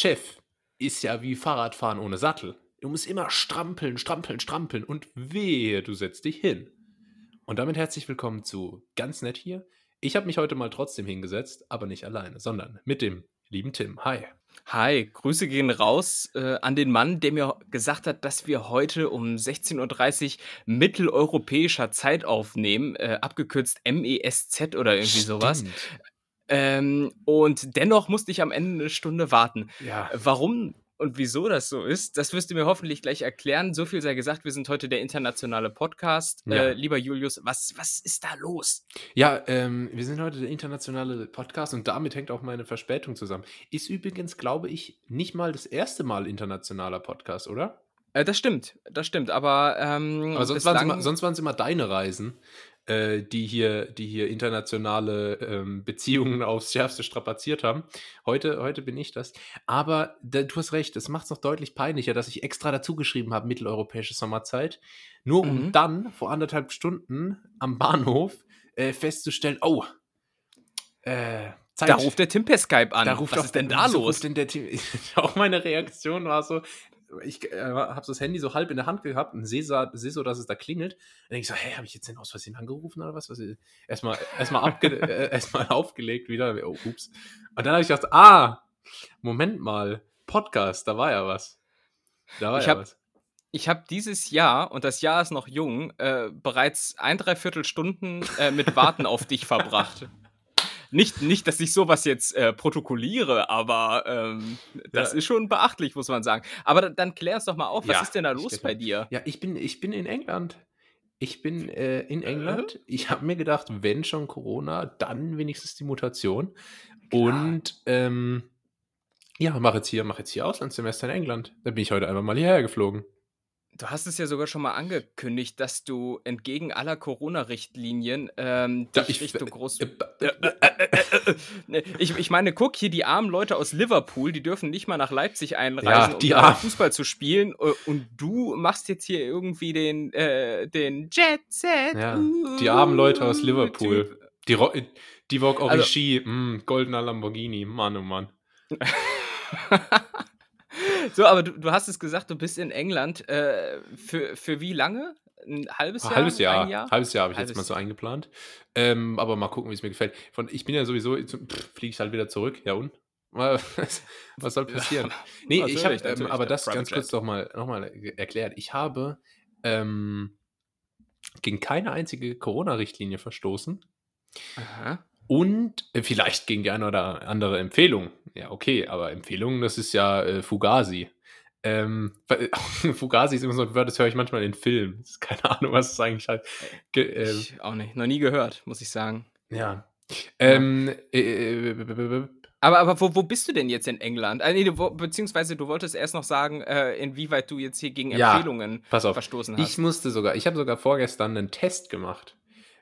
Chef ist ja wie Fahrradfahren ohne Sattel. Du musst immer strampeln, strampeln, strampeln und wehe, du setzt dich hin. Und damit herzlich willkommen zu Ganz nett hier. Ich habe mich heute mal trotzdem hingesetzt, aber nicht alleine, sondern mit dem lieben Tim. Hi. Hi, Grüße gehen raus äh, an den Mann, der mir gesagt hat, dass wir heute um 16.30 Uhr mitteleuropäischer Zeit aufnehmen, äh, abgekürzt MESZ oder irgendwie sowas. Ähm, und dennoch musste ich am Ende eine Stunde warten. Ja. Warum und wieso das so ist, das wirst du mir hoffentlich gleich erklären. So viel sei gesagt, wir sind heute der internationale Podcast. Ja. Äh, lieber Julius, was, was ist da los? Ja, ähm, wir sind heute der internationale Podcast und damit hängt auch meine Verspätung zusammen. Ist übrigens, glaube ich, nicht mal das erste Mal internationaler Podcast, oder? Äh, das stimmt, das stimmt, aber, ähm, Aber sonst waren es immer, sonst waren's immer deine Reisen, äh, die, hier, die hier internationale ähm, Beziehungen aufs Schärfste strapaziert haben. Heute, heute bin ich das. Aber da, du hast recht, es macht es noch deutlich peinlicher, dass ich extra dazu geschrieben habe, mitteleuropäische Sommerzeit, nur um Mhm. dann vor anderthalb Stunden am Bahnhof äh, festzustellen, oh, äh, Zeit. da ruft der Tim per Skype an. Da ruft was auch- ist denn da los? denn Team? auch meine Reaktion war so, ich äh, habe das Handy so halb in der Hand gehabt und sehe so, seh so, dass es da klingelt. Dann denke ich so, hey, habe ich jetzt den aus Versehen angerufen oder was? was erstmal erstmal abge äh, erstmal aufgelegt wieder. Oh, ups. Und dann habe ich gedacht, ah, Moment mal, Podcast, da war ja was. Da war Ich ja hab- was. Ich habe dieses Jahr, und das Jahr ist noch jung, äh, bereits ein, dreiviertel Stunden äh, mit Warten auf dich verbracht. Nicht, nicht, dass ich sowas jetzt äh, protokolliere, aber ähm, das Ja. ist schon beachtlich, muss man sagen. Aber da- dann klär uns doch mal auf, was Ja, ist denn da los bei dir? Ja, ich bin, ich bin in England. Ich bin äh, in England. Ich habe mir gedacht, wenn schon Corona, dann wenigstens die Mutation. Und ähm, ja, mache jetzt hier, mach jetzt hier Auslandssemester in England. Da bin ich heute einfach mal hierher geflogen. Du hast es ja sogar schon mal angekündigt, dass du entgegen aller Corona-Richtlinien ähm, dich ich- Richtung Groß... Äh, Ich, ich meine, guck hier, die armen Leute aus Liverpool, die dürfen nicht mal nach Leipzig einreisen, Ja, um die Armen. Fußball zu spielen. äh, Und du machst jetzt hier irgendwie den, äh, den Jet Set. Ja, die armen Leute aus Liverpool. Die, Ro die Vogue Also- Orishi, mm, goldener Lamborghini, Mann, oh Mann. So, aber du, du hast es gesagt, du bist in England. Äh, für, für wie lange? Ein halbes Ein Jahr? halbes Jahr, Ein Jahr? halbes Jahr habe ich Halbes jetzt mal so eingeplant. Ähm, aber mal gucken, wie es mir gefällt. Von, ich bin ja sowieso, fliege ich halt wieder zurück. Ja und? Was soll passieren? Nee, ich habe, ähm, aber das ganz Private kurz Jet. noch mal, noch mal erklärt. Ich habe ähm, gegen keine einzige Corona-Richtlinie verstoßen Aha. Und äh, vielleicht gegen die eine oder andere Empfehlung. Ja, okay, aber Empfehlungen, das ist ja äh, Fugazi. Ähm, Fugazi ist immer so ein Wort, das höre ich manchmal in Filmen. Keine Ahnung, was es eigentlich halt. Ge äh, Ich auch nicht. Noch nie gehört, muss ich sagen. ja. Ähm, äh, äh, b- Aber, aber wo, wo bist du denn jetzt in England? Äh, nee, du, beziehungsweise du wolltest erst noch sagen, äh, inwieweit du jetzt hier gegen Ja, Empfehlungen pass auf. verstoßen hast. Ich musste sogar, ich habe sogar vorgestern einen Test gemacht.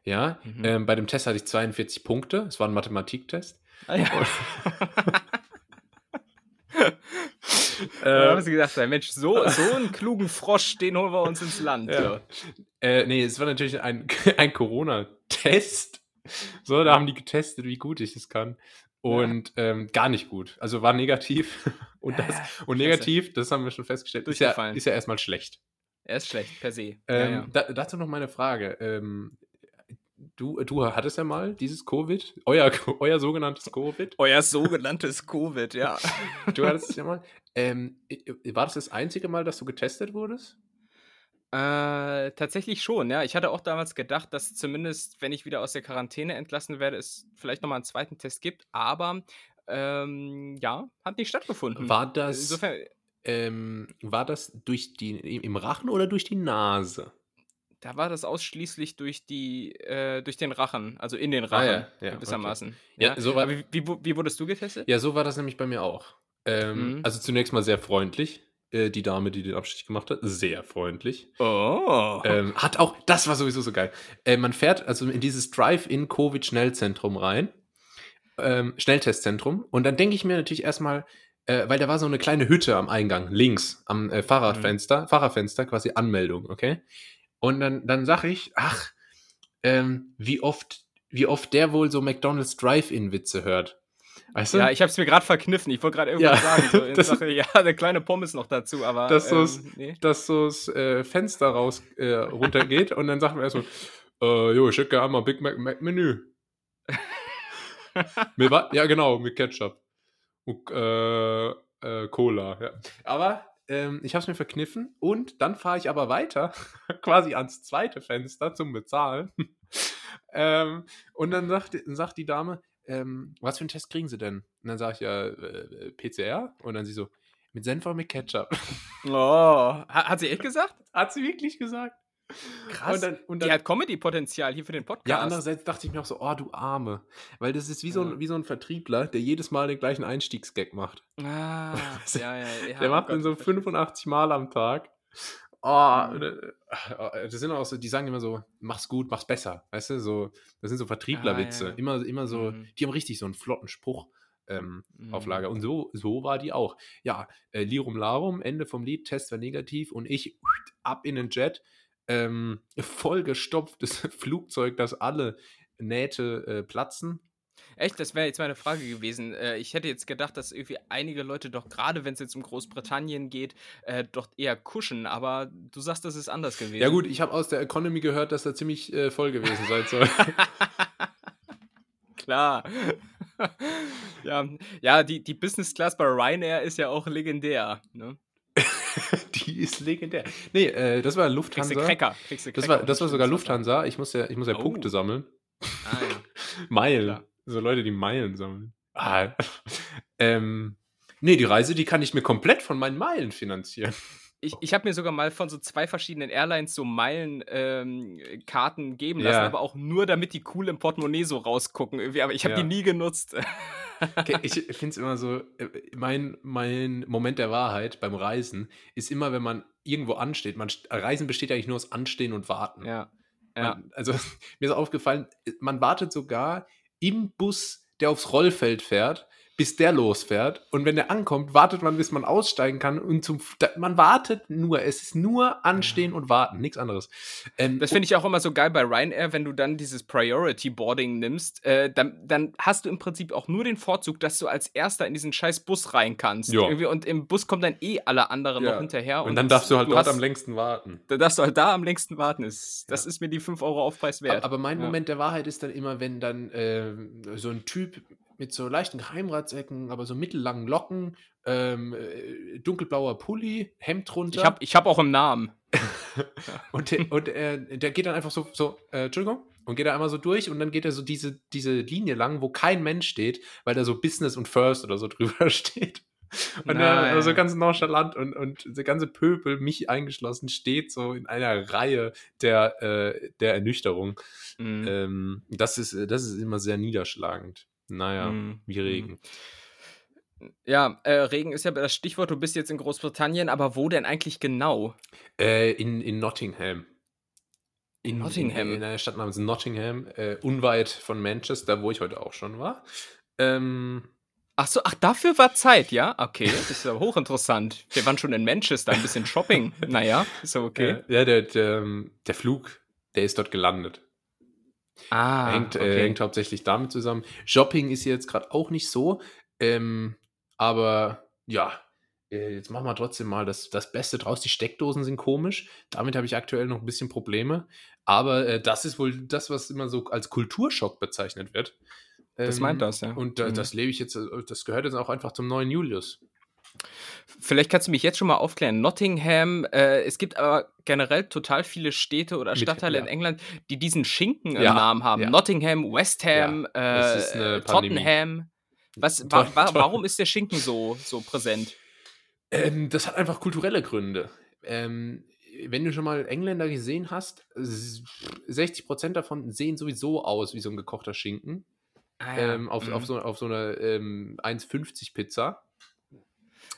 Ja, Mhm. ähm, bei dem Test hatte ich 42 Punkte. Es war ein Mathematiktest. Ah, ja. Äh, da haben sie gedacht, ja, Mensch, so, so einen klugen Frosch, den holen wir uns ins Land. Ja. Ja. Äh, nee, es war natürlich ein, ein Corona-Test. So, da haben die getestet, wie gut ich es kann. Und ähm, gar nicht gut. Also war negativ. Und, das, und negativ, das haben wir schon festgestellt, ist ja, ist ja erstmal schlecht. Er ist schlecht, per se. Ähm, ja, ja. Da, dazu noch meine Frage. Ähm, du, du hattest ja mal dieses Covid, euer, euer sogenanntes Covid. Euer sogenanntes Covid, ja. Du hattest es ja mal. Ähm, war das das einzige Mal, dass du getestet wurdest? Äh, tatsächlich schon, ja. Ich hatte auch damals gedacht, dass zumindest, wenn ich wieder aus der Quarantäne entlassen werde, es vielleicht nochmal einen zweiten Test gibt. Aber ähm, ja, hat nicht stattgefunden. War das, Insofern, ähm, war das durch die, im Rachen oder durch die Nase? Da war das ausschließlich durch die, äh, durch den Rachen, also in den Ah, Rachen, ja, ja, gewissermaßen. Ja, so war- wie, wie, wie wurdest du getestet? Ja, so war das nämlich bei mir auch. Ähm, Mhm. Also zunächst mal sehr freundlich. Äh, die Dame, die den Abstich gemacht hat, sehr freundlich. Oh. Ähm, hat auch, das war sowieso so geil. Äh, man fährt also in dieses Drive-In-Covid-Schnellzentrum rein. Ähm, Schnelltestzentrum. Und dann denke ich mir natürlich erstmal, äh, weil da war so eine kleine Hütte am Eingang, links, am äh, Fahrradfenster, Fahrerfenster, quasi Anmeldung, okay? Und dann, dann sage ich, ach, ähm, wie oft, wie oft der wohl so McDonalds Drive-In-Witze hört. Weißt du? Ja, ich habe es mir gerade verkniffen. Ich wollte gerade irgendwas Ja, sagen. So in das- Sache, ja, eine kleine Pommes noch dazu, aber. Das so ist- ähm, nee. dass so das äh, Fenster raus äh, runtergeht und dann sagt man erst so, äh, jo, ich hätte gerne mal Big Mac, Mac Menü. mit was? Ja, genau, mit Ketchup. Und, äh, äh, Cola, ja. Aber ähm, ich habe es mir verkniffen und dann fahre ich aber weiter, quasi ans zweite Fenster zum Bezahlen. ähm, und dann sagt, sagt die Dame, ähm, was für einen Test kriegen Sie denn? Und dann sage ich ja, äh, PCR. Und dann sie so, mit Senf oder mit Ketchup? Oh, ha- hat sie echt gesagt? Hat sie wirklich gesagt? Krass. Und dann, und Die dann, hat Comedy-Potenzial hier für den Podcast. ja, andererseits dachte ich mir auch so, oh, du Arme. Weil das ist wie so, Ja. ein, wie so ein Vertriebler, der jedes Mal den gleichen Einstiegsgag macht. Ah, ja, ja, ja. der oh macht Gott, den so ich verstehe. 85 Mal am Tag. Oh, Mhm. und, äh, das sind auch so, die sagen immer so, mach's gut, mach's besser. Weißt du, so, das sind so Vertrieblerwitze. Ah, ja. Immer, immer so, Mhm. die haben richtig so einen flotten Spruch. Ähm, auf Mhm. Lager. Und so, so war die auch. Ja, äh, Lirum Larum, Ende vom Lied, Test war negativ und ich ab in den Jet. Ähm, vollgestopftes Flugzeug, das alle Nähte äh, platzen. Echt, das wäre jetzt meine Frage gewesen. Äh, ich hätte jetzt gedacht, dass irgendwie einige Leute doch, gerade wenn es jetzt um Großbritannien geht, äh, doch eher kuschen, aber du sagst, das ist anders gewesen. Ja, gut, ich habe aus der Economy gehört, dass da ziemlich äh, voll gewesen sein soll. Klar. ja, ja die, die Business Class bei Ryanair ist ja auch legendär. Ne? die ist legendär. Nee, äh, das war Kriegst du Lufthansa. Cracker. Kriegst du Das Cracker war, das war sogar. Lufthansa. Ich muss ja, ich muss ja Oh. Punkte sammeln. Ah, ja. Meilen. Klar. So Leute, die Meilen sammeln. Ah. ähm, nee, die Reise, die kann ich mir komplett von meinen Meilen finanzieren. Ich, ich habe mir sogar mal von so zwei verschiedenen Airlines so Meilenkarten ähm, geben lassen, Ja. aber auch nur, damit die cool im Portemonnaie so rausgucken. Irgendwie. Aber ich habe Ja. die nie genutzt. Okay, ich finde es immer so, äh, mein, mein Moment der Wahrheit beim Reisen ist immer, wenn man irgendwo ansteht. Man, Reisen besteht eigentlich nur aus Anstehen und Warten. ja. Ja. Man, also mir ist aufgefallen, man wartet sogar im Bus, der aufs Rollfeld fährt, bis der losfährt. Und wenn der ankommt, wartet man, bis man aussteigen kann. Und zum, da, man wartet nur. Es ist nur Anstehen und Warten, nichts anderes. Ähm, Das finde ich auch immer so geil bei Ryanair, wenn du dann dieses Priority Boarding nimmst, äh, dann, dann hast du im Prinzip auch nur den Vorzug, dass du als Erster in diesen scheiß Bus rein kannst. Ja. Irgendwie, und im Bus kommen dann eh alle anderen Ja. noch hinterher. und dann darfst du halt dort hast, am längsten warten. Dann darfst du halt da am längsten warten. Ist, Das Ja. ist mir die 5 Euro Aufpreis wert. Aber mein Ja. Moment der Wahrheit ist dann immer, wenn dann ähm, so ein Typ mit so leichten Geheimratsecken, aber so mittellangen Locken, ähm, äh, dunkelblauer Pulli, Hemd drunter. Ich habe ich hab auch einen Namen. Und, der, und äh, der geht dann einfach so, so äh, Entschuldigung, und geht da einmal so durch und dann geht er so diese, diese Linie lang, wo kein Mensch steht, weil da so Business und First oder so drüber steht. Und er Nein. also ganz nonchalant und, und der ganze Pöbel, mich eingeschlossen, steht so in einer Reihe der, äh, der Ernüchterung. Mhm. Ähm, das, ist, das ist immer sehr niederschlagend. Naja, Mhm. wie Regen. Ja, äh, Regen ist ja das Stichwort. Du bist jetzt in Großbritannien, aber wo denn eigentlich genau? Äh, in, in Nottingham. In, Nottingham? In, in einer Stadt namens Nottingham, äh, unweit von Manchester, wo ich heute auch schon war. Ähm, Ach so, ach, dafür war Zeit, ja? Okay, das ist ja hochinteressant. Wir waren schon in Manchester, ein bisschen Shopping. Naja, ist ja okay. ja, der, der, ähm, der Flug, der ist dort gelandet. Ah, hängt, äh, okay. hängt hauptsächlich damit zusammen. Shopping ist jetzt gerade auch nicht so, ähm, aber ja, äh, jetzt machen wir trotzdem mal das, das Beste draus. Die Steckdosen sind komisch. Damit habe ich aktuell noch ein bisschen Probleme. Aber äh, das ist wohl das, was immer so als Kulturschock bezeichnet wird. Das Ähm, meint das, ja. Und äh, Mhm. das lebe ich jetzt, äh, das gehört jetzt auch einfach zum neuen Julius. Vielleicht kannst du mich jetzt schon mal aufklären. Nottingham, äh, es gibt aber generell total viele Städte oder Mit- Stadtteile in ja. England, die diesen Schinken im Ja, Namen haben. ja. Nottingham, West Ham, äh, eine. Tottenham. Was, wa, wa, warum ist der Schinken so, so präsent? Ähm, das hat einfach kulturelle Gründe. Ähm, wenn du schon mal Engländer gesehen hast, s- 60% davon sehen sowieso aus wie so ein gekochter Schinken. Ah, ähm, auf, Mhm. auf, so, auf so einer ähm, 1,50 Pizza.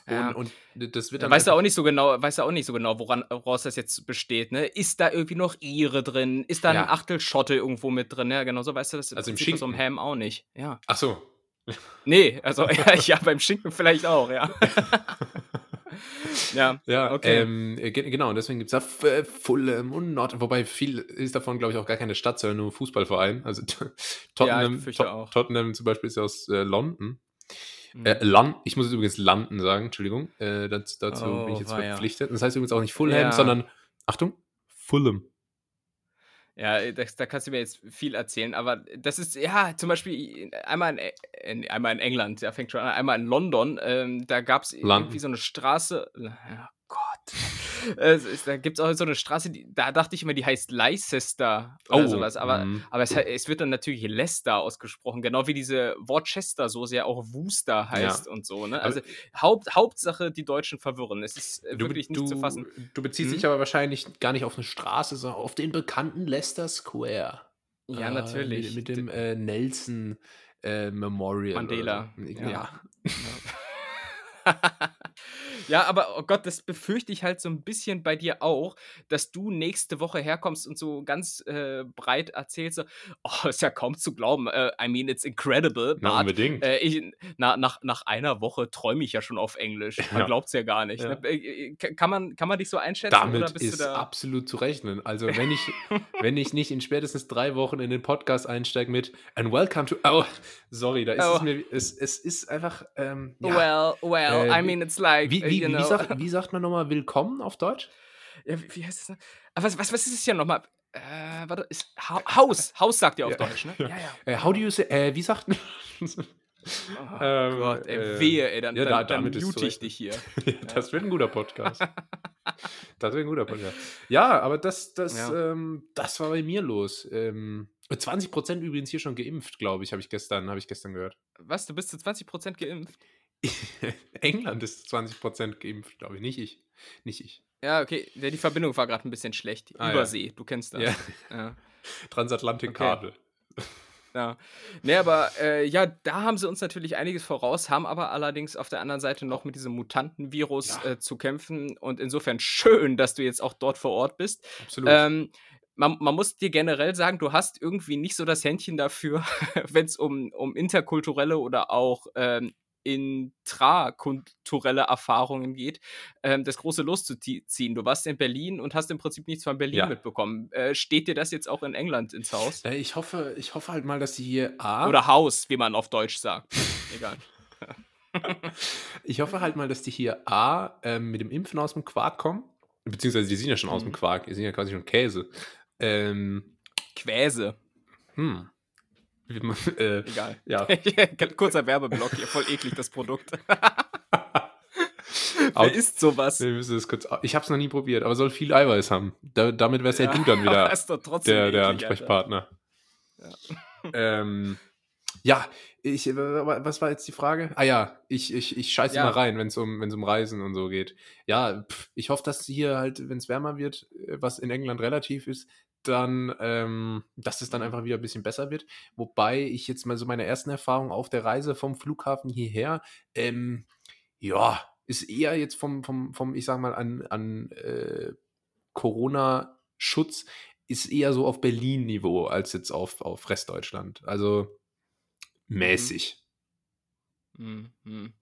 Und, Ja. und das wird dann. Weißt du einfach- auch nicht so genau, weißt du auch nicht so genau, woran woraus das jetzt besteht, ne? Ist da irgendwie noch Ihre drin? Ist da Ja. ein Achtel Schotte irgendwo mit drin? Ja, genau so weißt du das Also im bei so Schinken. Ham auch nicht. Ja. Ach so. Nee, also ja, ja, beim Schinken vielleicht auch, ja. ja. Ja, Okay. ähm, äh, ge- genau, und deswegen gibt es da äh, Fulham und Nord, wobei viel ist davon, glaube ich, auch gar keine Stadt, sondern nur ein Fußballverein. Also Tottenham, befürchte Tot- auch. Tottenham zum Beispiel ist ja aus äh, London. Mhm. Äh, Lon ich muss jetzt übrigens London sagen, Entschuldigung. Äh, das, dazu bin ich Oh, jetzt weia. verpflichtet. Das heißt übrigens auch nicht Fulham, Ja. sondern, Achtung, Fulham. Ja, äh, das, da kannst du mir jetzt viel erzählen, aber das ist, ja, zum Beispiel einmal in, E- in, einmal in England, da fängt schon an, einmal in London, ähm, da gab es London. irgendwie so eine Straße, ja, Gott, da gibt es auch so eine Straße, die, da dachte ich immer, die heißt Leicester oder sowas, aber, mm. aber es, es wird dann natürlich Leicester ausgesprochen, genau wie diese Worcester-Soße ja auch Wooster heißt und so, ne? Aber- Also Haupt, Hauptsache die Deutschen verwirren, es ist äh, Du, wirklich nicht du, zu fassen. du beziehst Mhm. dich aber wahrscheinlich gar nicht auf eine Straße, sondern auf den bekannten Leicester Square. Ja, Äh, natürlich. Mit, mit dem äh, Nelson äh, Memorial. Mandela, so. ja. Ja. ja, aber oh Gott, das befürchte ich halt so ein bisschen bei dir auch, dass du nächste Woche herkommst und so ganz äh, breit erzählst, so, oh, ist ja kaum zu glauben, äh, I mean, it's incredible, Na, but unbedingt. äh, ich, na, nach, nach einer Woche träume ich ja schon auf Englisch. Man Ja. glaubt es ja gar nicht. Ja. Ne? Äh, äh, Kann, man, kann man dich so einschätzen? Damit ist da? absolut zu rechnen. Also wenn ich, wenn ich nicht in spätestens drei Wochen in den Podcast einsteige mit And welcome to. Oh, sorry, da ist Oh. es mir. Es, es ist einfach. Ähm, ja. Well, well, Äh, I mean, it's like, wie, äh, wie, you wie, sagt, wie sagt man nochmal willkommen auf Deutsch? Ja, wie, wie heißt noch? Aber was, was, was ist es hier nochmal? Äh, warte, ist Ha- Haus. Haus sagt ihr auf Ja, Deutsch, ne? ja. Äh, how do you say. Äh, wie sagt man. Oh Ähm, Gott, ey, äh, wehe, ey, dann, ja, dann, da- dann mute ich dich hier. das wird ein guter Podcast. Das wird ein guter Podcast. Ja, aber das, das, Ja. ähm, das war bei mir los. Ähm, 20% übrigens hier schon geimpft, glaube ich, habe ich gestern, habe ich gestern gehört. Was, du bist zu 20% geimpft? England ist 20% geimpft, glaube ich. Nicht ich. Nicht ich. Ja, okay, ja, die Verbindung war gerade ein bisschen schlecht. Ah, ja. Übersee, du kennst das. Ja. Ja. Transatlantikkabel. Ja. Nee, aber äh, ja, da haben sie uns natürlich einiges voraus, haben aber allerdings auf der anderen Seite noch mit diesem Mutantenvirus Ja. äh, zu kämpfen. Und insofern schön, dass du jetzt auch dort vor Ort bist. Absolut. Ähm, man, man muss dir generell sagen, du hast irgendwie nicht so das Händchen dafür, wenn es um, um interkulturelle oder auch ähm, intrakulturelle Erfahrungen geht, ähm, das große loszuziehen. Du warst in Berlin und hast im Prinzip nichts von Berlin Ja. mitbekommen. Äh, steht dir das jetzt auch in England ins Haus? Äh, ich, hoffe, ich hoffe halt mal, dass sie hier A. Oder Haus, wie man auf Deutsch sagt. Egal. Ich hoffe halt mal, dass die hier A. Ähm, mit dem Impfen aus dem Quark kommen. Beziehungsweise die sind ja schon aus dem Mhm. Quark. Die sind ja quasi schon Käse. Ähm, Quäse. hm. Wie man- äh, Egal. ja. Kurzer Werbeblock hier, voll eklig das Produkt. Wer isst sowas? Wir müssen das kurz. Ich habe es noch nie probiert, aber soll viel Eiweiß haben. Da, damit wärst ja, du dann wieder der, der eklig, Alter. Ansprechpartner. ähm, ja, ich, äh, was war jetzt die Frage? Ah ja, ich, ich, ich scheiße Ja. mal rein, wenn es um, wenn's um Reisen und so geht. Ja, pff, ich hoffe, dass hier halt, wenn es wärmer wird, äh, was in England relativ ist, dann, ähm, dass es dann einfach wieder ein bisschen besser wird. Wobei ich jetzt mal so meine ersten Erfahrungen auf der Reise vom Flughafen hierher, ähm, ja, ist eher jetzt vom, vom, vom ich sag mal, an, an äh, Corona-Schutz, ist eher so auf Berlin-Niveau als jetzt auf, auf Restdeutschland. Also mäßig. Mhm.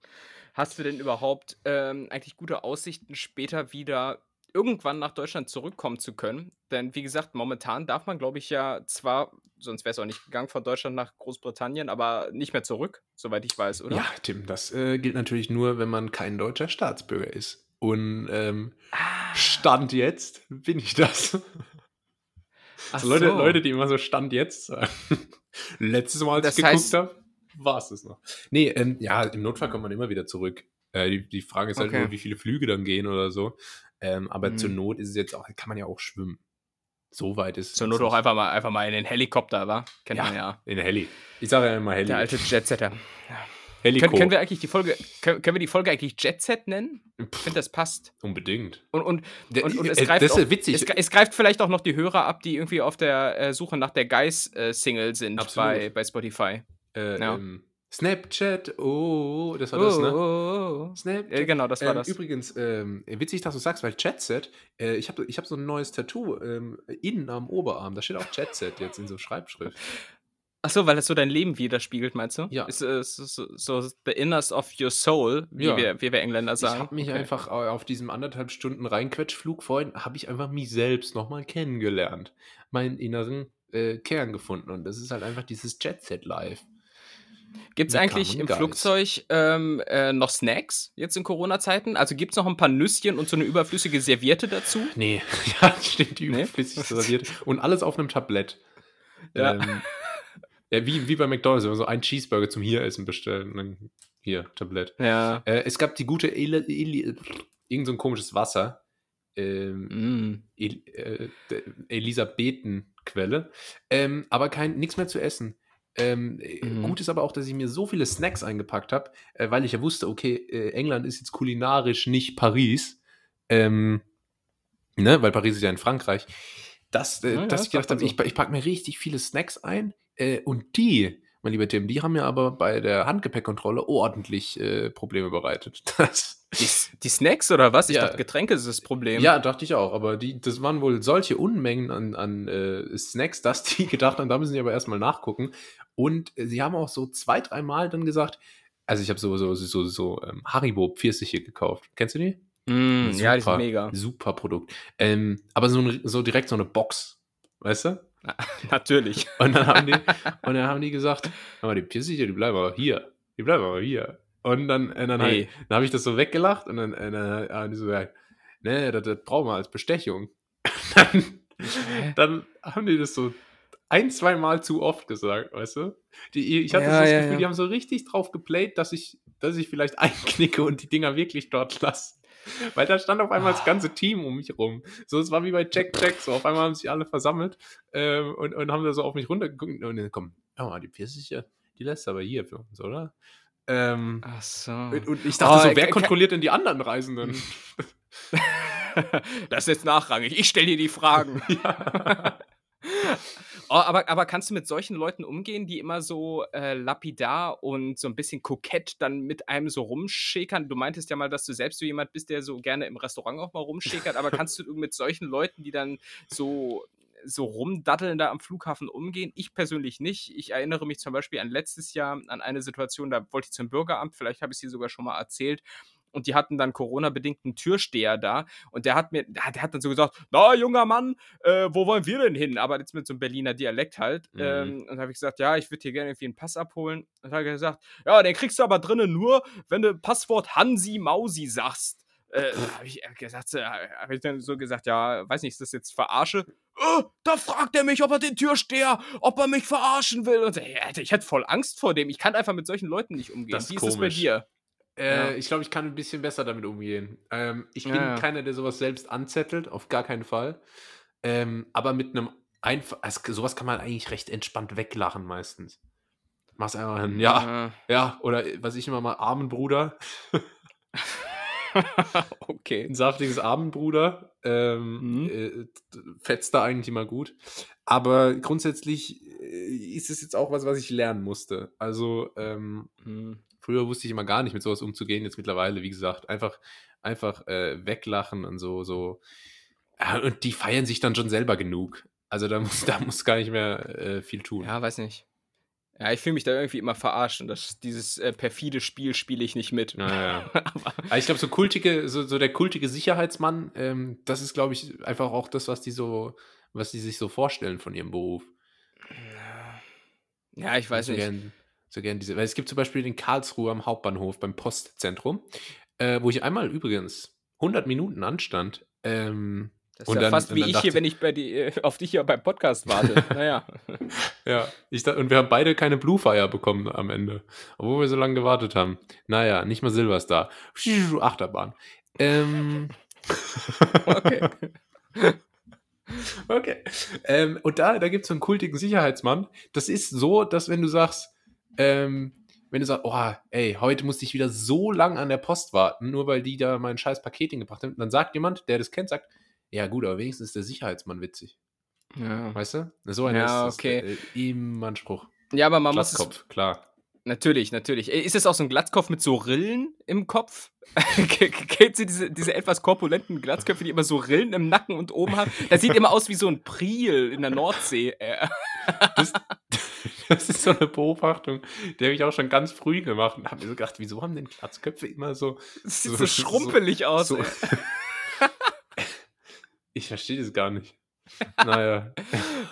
Hast du denn überhaupt ähm, eigentlich gute Aussichten, später wieder irgendwann nach Deutschland zurückkommen zu können? Denn wie gesagt, momentan darf man, glaube ich, ja zwar, sonst wäre es auch nicht gegangen von Deutschland nach Großbritannien, aber nicht mehr zurück, soweit ich weiß, oder? Ja, Tim, das äh, gilt natürlich nur, wenn man kein deutscher Staatsbürger ist. Und ähm, Ah, Stand jetzt bin ich das. Also Leute, so. Leute, die immer so Stand jetzt sagen. Letztes Mal, als Das ich geguckt habe, war es das noch. Nee, ähm, ja, im Notfall kommt man immer wieder zurück. Äh, die, die Frage ist halt Okay. nur, wie viele Flüge dann gehen oder so. Ähm, aber Mhm. zur Not ist es jetzt auch, kann man ja auch schwimmen. So weit ist es. Zur Not auch einfach mal, einfach mal in den Helikopter, wa? Kennt Ja. man ja. In der Heli. Ich sage ja immer Heli. Der alte Jetsetter. Heliko. Können, können wir eigentlich die Folge, können, können wir die Folge eigentlich Jetset nennen? Ich finde, das passt. unbedingt. Und, und, und, und es äh, greift das ist auch, ja witzig. Es, es greift vielleicht auch noch die Hörer ab, die irgendwie auf der äh, Suche nach der Guys-Single sind Absolut. bei, bei Spotify. Äh, Ja. ähm, Snapchat, oh, das war Oh, das, ne? oh, oh, oh. Snapchat. Ja, genau, das war ähm, das. Übrigens, ähm, witzig, dass du sagst, weil Chatset, äh, ich habe ich hab so ein neues Tattoo ähm, innen am Oberarm. Da steht auch Chatset jetzt in so Schreibschrift. Achso, weil das so dein Leben widerspiegelt, meinst du? Ja. Ist, äh, so, so, so the inners of your soul, wie, Ja. wir, wie wir Engländer Ich sagen. habe mich Okay. einfach au- auf diesem anderthalb Stunden Reinquetschflug vorhin, habe ich einfach mich selbst nochmal kennengelernt. Meinen inneren äh, Kern gefunden. Und das ist halt einfach dieses Jet-Set live. Gibt es eigentlich im Geist? Flugzeug ähm, äh, noch Snacks jetzt in Corona-Zeiten? Also gibt es noch ein paar Nüsschen und so eine überflüssige Serviette dazu? Nee, ja, stimmt, die Nee? überflüssig serviert. Und alles auf einem Tablett. Ja. Ähm, ja, wie, wie bei McDonalds, wenn man so einen Cheeseburger zum Hier-Essen bestellen. Und dann hier, Tablett. Ja. Äh, es gab die gute, Ele, Eli, irgend so ein komisches Wasser. Ähm, Mm. El, äh, Elisabethenquelle. Ähm, aber kein nichts mehr zu essen. Ähm, äh, Mhm. Gut ist aber auch, dass ich mir so viele Snacks eingepackt habe, äh, weil ich ja wusste, okay, äh, England ist jetzt kulinarisch nicht Paris. Ähm, ne, weil Paris ist ja in Frankreich. Dass, äh, Ja, ja, dass ich gedacht habe, ich, ich packe mir richtig viele Snacks ein äh, und die, mein lieber Tim, die haben mir aber bei der Handgepäckkontrolle ordentlich äh, Probleme bereitet. Das, Die, die Snacks oder was? Ich Ja. dachte, Getränke ist das Problem. ja, dachte ich auch, aber die, das waren wohl solche Unmengen an, an äh, Snacks, dass die gedacht haben, da müssen sie aber erstmal nachgucken. Und sie haben auch so zwei, dreimal dann gesagt, also ich habe so, so, so, so ähm, Haribo Pfirsiche gekauft. Kennst du die? Mm, ja, die sind Super. mega. Super Produkt. Ähm, aber so, so direkt so eine Box, weißt du? Natürlich. Und dann haben die, und dann haben die gesagt, aber die Pfirsiche, die bleiben aber hier. Die bleiben aber hier. Und dann, äh, dann, Nee. hab, dann habe ich das so weggelacht und dann, äh, dann haben die so gesagt, nee, das, das brauchen wir als Bestechung. dann, dann haben die das so ein, zwei Mal zu oft gesagt, weißt du? Die, ich hatte Ja, so das ja, Gefühl, ja. die haben so richtig drauf geplayt, dass ich, dass ich vielleicht einknicke und die Dinger wirklich dort lasse. Weil da stand auf einmal das ganze Team um mich rum. So, es war wie bei Jack Jack, so auf einmal haben sich alle versammelt ähm, und, und haben da so auf mich runtergeguckt und dann komm, hör mal, die Pfirsiche, die lässt aber hier für uns, oder? Ähm, Ach so. und, ich dachte Oh, so, wer kontrolliert denn die anderen Reisenden? das ist jetzt nachrangig. Ich stelle dir die Fragen. ja. Oh, aber, aber kannst du mit solchen Leuten umgehen, die immer so äh, lapidar und so ein bisschen kokett dann mit einem so rumschäkern? Du meintest ja mal, dass du selbst so jemand bist, der so gerne im Restaurant auch mal rumschäkert, aber kannst du mit solchen Leuten, die dann so so rumdaddeln da am Flughafen umgehen? Ich persönlich nicht. Ich erinnere mich zum Beispiel an letztes Jahr an eine Situation, da wollte ich zum Bürgeramt, vielleicht habe ich es dir sogar schon mal erzählt, und die hatten dann Corona-bedingt einen Türsteher da und der hat mir, der hat dann so gesagt, na junger Mann, äh, wo wollen wir denn hin? Aber jetzt mit so einem Berliner Dialekt halt. Mhm. Ähm, und habe ich gesagt, ja, ich würde dir gerne irgendwie einen Pass abholen. Und hat er gesagt, ja, den kriegst du aber drinnen nur, wenn du Passwort Hansi Mausi sagst. Äh, habe ich äh, gesagt, äh, habe ich dann so gesagt, ja, weiß nicht, ist das jetzt verarsche? Äh, da fragt er mich, ob er den Türsteher, ob er mich verarschen will. Und so, ja, ich hätte voll Angst vor dem. Ich kann einfach mit solchen Leuten nicht umgehen. Das ist Wie ist das bei komisch. dir? Äh, Ja. Ich glaube, ich kann ein bisschen besser damit umgehen. Ähm, ich bin Ja, ja. keiner, der sowas selbst anzettelt, auf gar keinen Fall. Ähm, aber mit einem einfach, also sowas kann man eigentlich recht entspannt weglachen meistens. Mach's einfach ein, ja, ja, oder äh, was ich immer mal, Armenbruder, okay. ein saftiges Abendbruder, ähm, Mhm. äh, fetzt da eigentlich immer gut. Aber grundsätzlich äh, ist es jetzt auch was, was ich lernen musste. Also, ähm, Hm. Früher wusste ich immer gar nicht, mit sowas umzugehen. Jetzt mittlerweile, wie gesagt, einfach, einfach äh, weglachen und so, so. Und die feiern sich dann schon selber genug. Also da muss, da muss gar nicht mehr äh, viel tun. Ja, weiß nicht. Ja, ich fühle mich da irgendwie immer verarscht und das, dieses äh, perfide Spiel spiele ich nicht mit. Ja, ja. Aber, Aber ich glaube, so kultige, so, so der kultige Sicherheitsmann, ähm, das ist, glaube ich, einfach auch das, was die so, was die sich so vorstellen von ihrem Beruf. ja, ich weiß so nicht. Gern, so gern diese, weil es gibt zum Beispiel den Karlsruhe am Hauptbahnhof beim Postzentrum, äh, wo ich einmal übrigens 100 Minuten anstand. Ähm, Das ist und ja dann- fast wie ich hier, wenn ich bei die, äh, auf dich hier beim Podcast warte. naja. Ja, ich, da- und wir haben beide keine Blue Fire bekommen am Ende, obwohl wir so lange gewartet haben. Naja, nicht mal Silverstar. Achterbahn. Ähm, Okay. okay. Ähm, und da, da gibt es so einen kultigen Sicherheitsmann. Das ist so, dass wenn du sagst, ähm, wenn du sagst, oh, ey, heute musste ich wieder so lang an der Post warten, nur weil die da mein scheiß Paket hingebracht haben, dann sagt jemand, der das kennt, sagt, ja gut, aber wenigstens ist der Sicherheitsmann witzig. Ja. Weißt du? So einer Ja, ist okay. äh, immer ein Spruch. ja, aber man muss es Glatzkopf, klar. Natürlich, natürlich. Äh, Ist es auch so ein Glatzkopf mit so Rillen im Kopf? Ke- Kennt ihr diese, diese etwas korpulenten Glatzköpfe, die immer so Rillen im Nacken und oben haben? Das sieht immer aus wie so ein Priel in der Nordsee. Äh, Das, das ist so eine Beobachtung, die habe ich auch schon ganz früh gemacht und habe mir so gedacht, wieso haben denn Glatzköpfe immer so. Das sieht So- so, schrumpelig aus. so. Ich verstehe das gar nicht. Naja.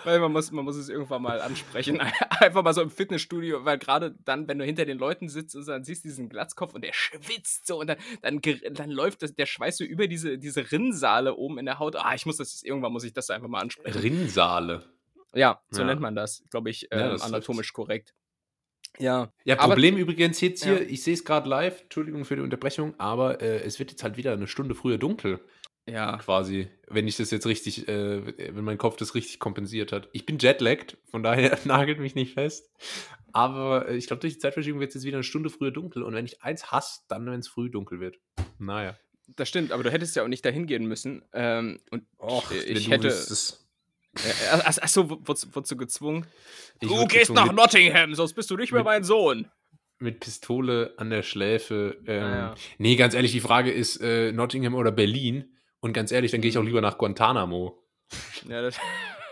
weil man muss, man muss es irgendwann mal ansprechen. Einfach mal so im Fitnessstudio, weil gerade dann, wenn du hinter den Leuten sitzt und dann siehst du diesen Glatzkopf und der schwitzt so und dann, dann, dann läuft das, der Schweiß so über diese, diese Rinnsale oben in der Haut. Ah, ich muss das, irgendwann muss ich das einfach mal ansprechen. Rinnsale. Ja, so ja. nennt man das, glaube ich, ähm, ja, das anatomisch korrekt. Ja. Ja, Problem aber, übrigens jetzt hier, ja. ich sehe es gerade live, Entschuldigung für die Unterbrechung, aber äh, es wird jetzt halt wieder eine Stunde früher dunkel. Ja. Quasi, wenn ich das jetzt richtig, äh, wenn mein Kopf das richtig kompensiert hat. Ich bin jetlagged, von daher nagelt mich nicht fest. Aber äh, ich glaube, durch die Zeitverschiebung wird es jetzt wieder eine Stunde früher dunkel. Und wenn ich eins hasse, dann, wenn es früh dunkel wird. Naja. Das stimmt, aber du hättest ja auch nicht dahin gehen müssen. Ähm, und Och, ich hätte. Äh, Achso, wurdest, wurdest du gezwungen? Ich du gehst nach Nottingham, sonst bist du nicht mehr mein Sohn mit Pistole an der Schläfe. Ähm, ah, ja. Nee, ganz ehrlich, die Frage ist äh, Nottingham oder Berlin. Und ganz ehrlich, dann gehe ich auch lieber nach Guantanamo. Ja, das.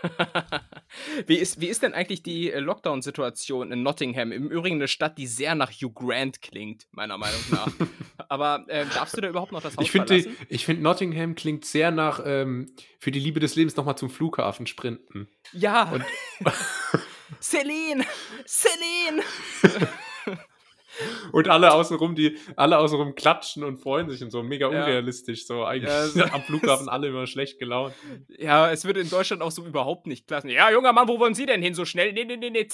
wie, ist, wie ist denn eigentlich die äh, Lockdown-Situation in Nottingham? Im Übrigen eine Stadt, die sehr nach Hugh Grant klingt, meiner Meinung nach. Aber äh, darfst du da überhaupt noch das Haus ich find verlassen? Die, ich finde, Nottingham klingt sehr nach ähm, für die Liebe des Lebens nochmal zum Flughafen sprinten. Ja. Und Celine! Celine! Und alle außenrum, die alle außenrum klatschen und freuen sich und so mega unrealistisch. So eigentlich ja, am Flughafen alle immer schlecht gelaunt. Ja, es würde in Deutschland auch so überhaupt nicht klassen. Ja, junger Mann, wo wollen Sie denn hin so schnell? Nee, nee, nee, nee,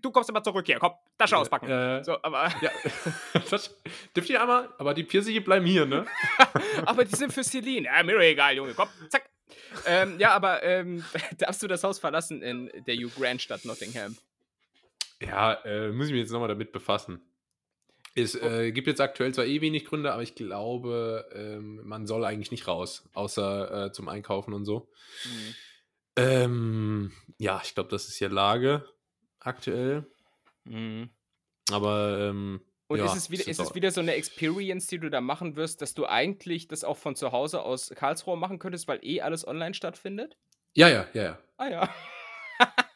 du kommst immer zurück hier. Komm, Tasche auspacken. Ja, so, aber. Ja. das, dürft ihr einmal, aber die Pfirsiche bleiben hier, ne? aber die sind für Celine. Ja, mir egal, Junge. Komm, zack. ähm, ja, aber ähm, darfst du das Haus verlassen in der Hugh Grant Stadt Nottingham? Ja, äh, muss ich mich jetzt nochmal damit befassen. Es oh. äh, gibt jetzt aktuell zwar eh wenig Gründe, aber ich glaube, ähm, man soll eigentlich nicht raus, außer äh, zum Einkaufen und so. Mhm. Ähm, ja, ich glaube, das ist ja Lage aktuell. Mhm. Aber ähm, und ja, ist, es wieder, ist es wieder so eine Experience, die du da machen wirst, dass du eigentlich das auch von zu Hause aus Karlsruhe machen könntest, weil eh alles online stattfindet? Ja, ja, ja, ja. Ah ja.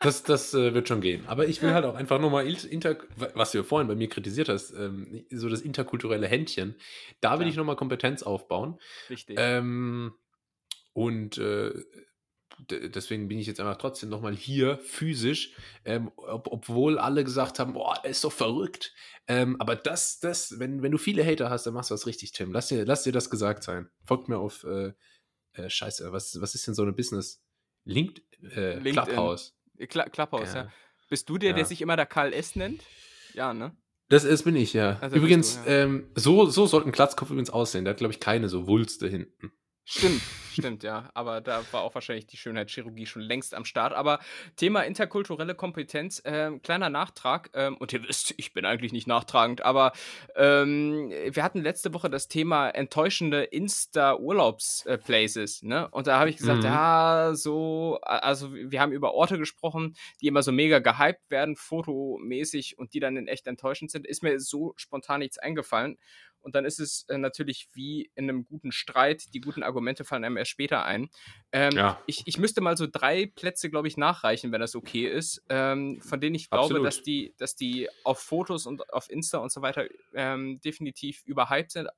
Das, das äh, wird schon gehen. Aber ich will halt auch einfach nochmal, inter, was du vorhin bei mir kritisiert hast, ähm, so das interkulturelle Händchen, da will ja. ich nochmal Kompetenz aufbauen. Richtig. Ähm, und äh, deswegen bin ich jetzt einfach trotzdem nochmal hier physisch, ähm, ob, obwohl alle gesagt haben, boah, er ist doch verrückt. Ähm, aber das, das, wenn, wenn du viele Hater hast, dann machst du das richtig, Tim. Lass dir, lass dir das gesagt sein. Folgt mir auf, äh, äh, scheiße, was, was ist denn so eine Business? Linked, äh, Clubhouse. Kla Clubhouse, ja. ja. Bist du der, ja. der sich immer der Karl S. nennt? Ja, ne? Das ist, bin ich, ja. Also übrigens, du, ja. Ähm, so, so sollte ein Glatzkopf übrigens aussehen. Der hat, glaube ich, keine so Wulste hinten. Stimmt, stimmt, ja. Aber da war auch wahrscheinlich die Schönheitschirurgie schon längst am Start. Aber Thema interkulturelle Kompetenz, äh, kleiner Nachtrag. Ähm, und ihr wisst, ich bin eigentlich nicht nachtragend, aber ähm, wir hatten letzte Woche das Thema enttäuschende Insta-Urlaubsplaces. Ne? Und da habe ich gesagt, mhm. ja, so, also wir haben über Orte gesprochen, die immer so mega gehypt werden, fotomäßig und die dann in echt enttäuschend sind. Ist mir so spontan nichts eingefallen. Und dann ist es äh, natürlich wie in einem guten Streit, die guten Argumente fallen einem erst später ein. Ähm, ja. ich, ich müsste mal so drei Plätze, glaube ich, nachreichen, wenn das okay ist, ähm, von denen ich glaube, dass die, dass die auf Fotos und auf Insta und so weiter ähm, definitiv überhyped sind. Äh,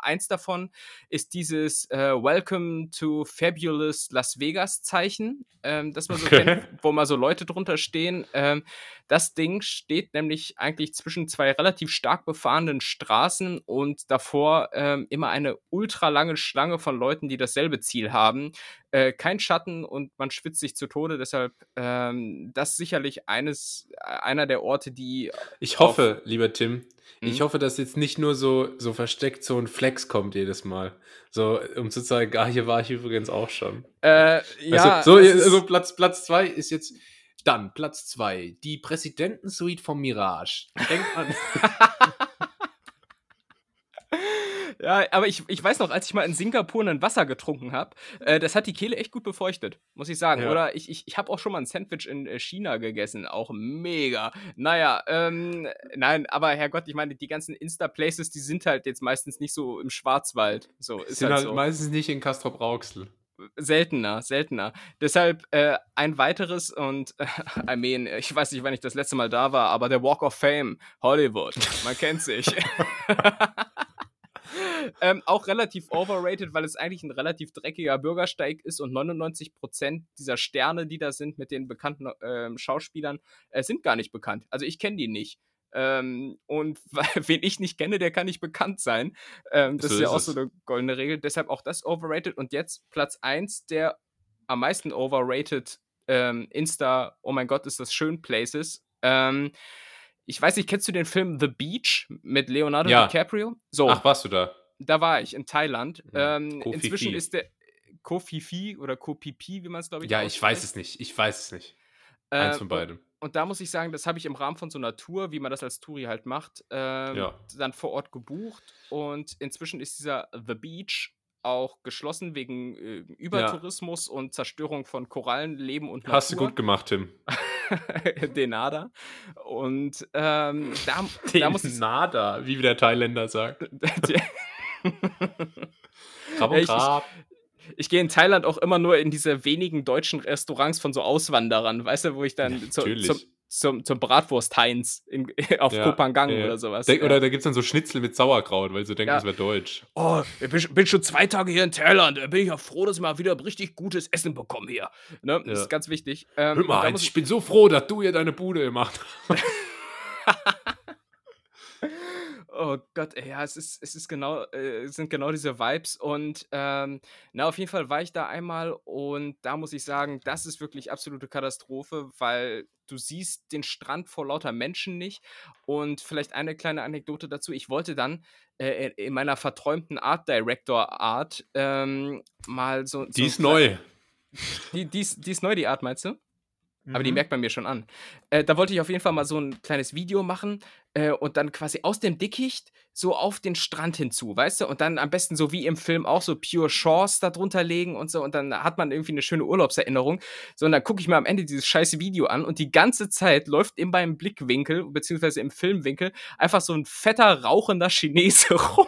eins davon ist dieses äh, Welcome to Fabulous Las Vegas Zeichen, ähm, das man so okay. kennt, wo mal so Leute drunter stehen. Das Ding steht nämlich eigentlich zwischen zwei relativ stark befahrenen Straßen und davor ähm, immer eine ultra lange Schlange von Leuten, die dasselbe Ziel haben. Äh, kein Schatten und man schwitzt sich zu Tode. Deshalb ähm, das sicherlich eines äh, einer der Orte, die. Ich hoffe, lieber Tim, ich mhm. hoffe, dass jetzt nicht nur so, so versteckt so ein Flex kommt jedes Mal. So, um zu zeigen, ah, hier war ich übrigens auch schon. Äh, ja. so, also Platz, Platz zwei ist jetzt. Dann Platz zwei, die Präsidentensuite vom Mirage. Denkt an. Ja, aber ich, ich weiß noch, als ich mal in Singapur ein Wasser getrunken habe, äh, das hat die Kehle echt gut befeuchtet, muss ich sagen. Ja. Oder ich, ich, ich habe auch schon mal ein Sandwich in äh, China gegessen, auch mega. Naja, ähm, nein, aber Herrgott, ich meine, die ganzen Insta-Places, die sind halt jetzt meistens nicht so im Schwarzwald. So, ist sind halt, halt so. meistens nicht in Castrop Rauxel. Seltener, seltener. Deshalb äh, ein weiteres und äh, I mean, ich weiß nicht, wann ich das letzte Mal da war, aber der Walk of Fame, Hollywood, man kennt sich. ähm, auch relativ overrated, weil es eigentlich ein relativ dreckiger Bürgersteig ist und 99% dieser Sterne, die da sind mit den bekannten ähm, Schauspielern, äh, sind gar nicht bekannt. Also ich kenne die nicht. Ähm, und wen ich nicht kenne, der kann nicht bekannt sein. Ähm, das so ist ja auch es. so eine goldene Regel. Deshalb auch das overrated. Und jetzt Platz 1 der am meisten overrated ähm, Insta, oh mein Gott, ist das schön Places. Ähm, ich weiß nicht, kennst du den Film The Beach mit Leonardo ja. DiCaprio? So. Ach, warst du da? Da war ich in Thailand. Ja, ähm, inzwischen ist der Kofifi oder Kopipi, wie man es glaube ich Ja, ich weiß es nicht. Ich weiß es nicht. Eins äh, von beiden. Und da muss ich sagen, das habe ich im Rahmen von so einer Tour, wie man das als Touri halt macht, ähm, ja. dann vor Ort gebucht. Und inzwischen ist dieser The Beach auch geschlossen wegen äh, Übertourismus ja. und Zerstörung von Korallenleben und Natur. Hast du gut gemacht, Tim. Denada. Und ähm, da, da muss ich. Nada, wie der Thailänder sagt. Ich, ich, ich gehe in Thailand auch immer nur in diese wenigen deutschen Restaurants von so Auswanderern, weißt du, wo ich dann ja, zu, zum, zum, zum Bratwurst-Heinz auf ja, Kopangang ja. oder sowas. De oder da gibt es dann so Schnitzel mit Sauerkraut, weil sie denken, das wäre deutsch. Oh, ich bin, bin, schon zwei Tage hier in Thailand. Da bin ich ja froh, dass ich mal wieder richtig gutes Essen bekomme hier. Ne? Das ist ganz wichtig. Ähm, Hör mal, Heinz, ich, ich bin so froh, dass du hier deine Bude gemacht hast. Oh Gott, ey, ja, es ist, es ist genau, äh, es sind genau diese Vibes und ähm, na, auf jeden Fall war ich da einmal und da muss ich sagen, das ist wirklich absolute Katastrophe, weil du siehst den Strand vor lauter Menschen nicht und vielleicht eine kleine Anekdote dazu. Ich wollte dann äh, in meiner verträumten Art Director Art ähm, mal so. Die so ist neu. Die, die, ist, die ist neu, die Art, meinst du? Aber die mhm. merkt man mir schon an. Äh, da wollte ich auf jeden Fall mal so ein kleines Video machen äh, und dann quasi aus dem Dickicht so auf den Strand hinzu, weißt du? Und dann am besten so wie im Film auch so Pure Shores da drunter legen und so. Und dann hat man irgendwie eine schöne Urlaubserinnerung. So, und dann gucke ich mir am Ende dieses scheiße Video an und die ganze Zeit läuft in meinem Blickwinkel, beziehungsweise im Filmwinkel, einfach so ein fetter, rauchender Chinese rum.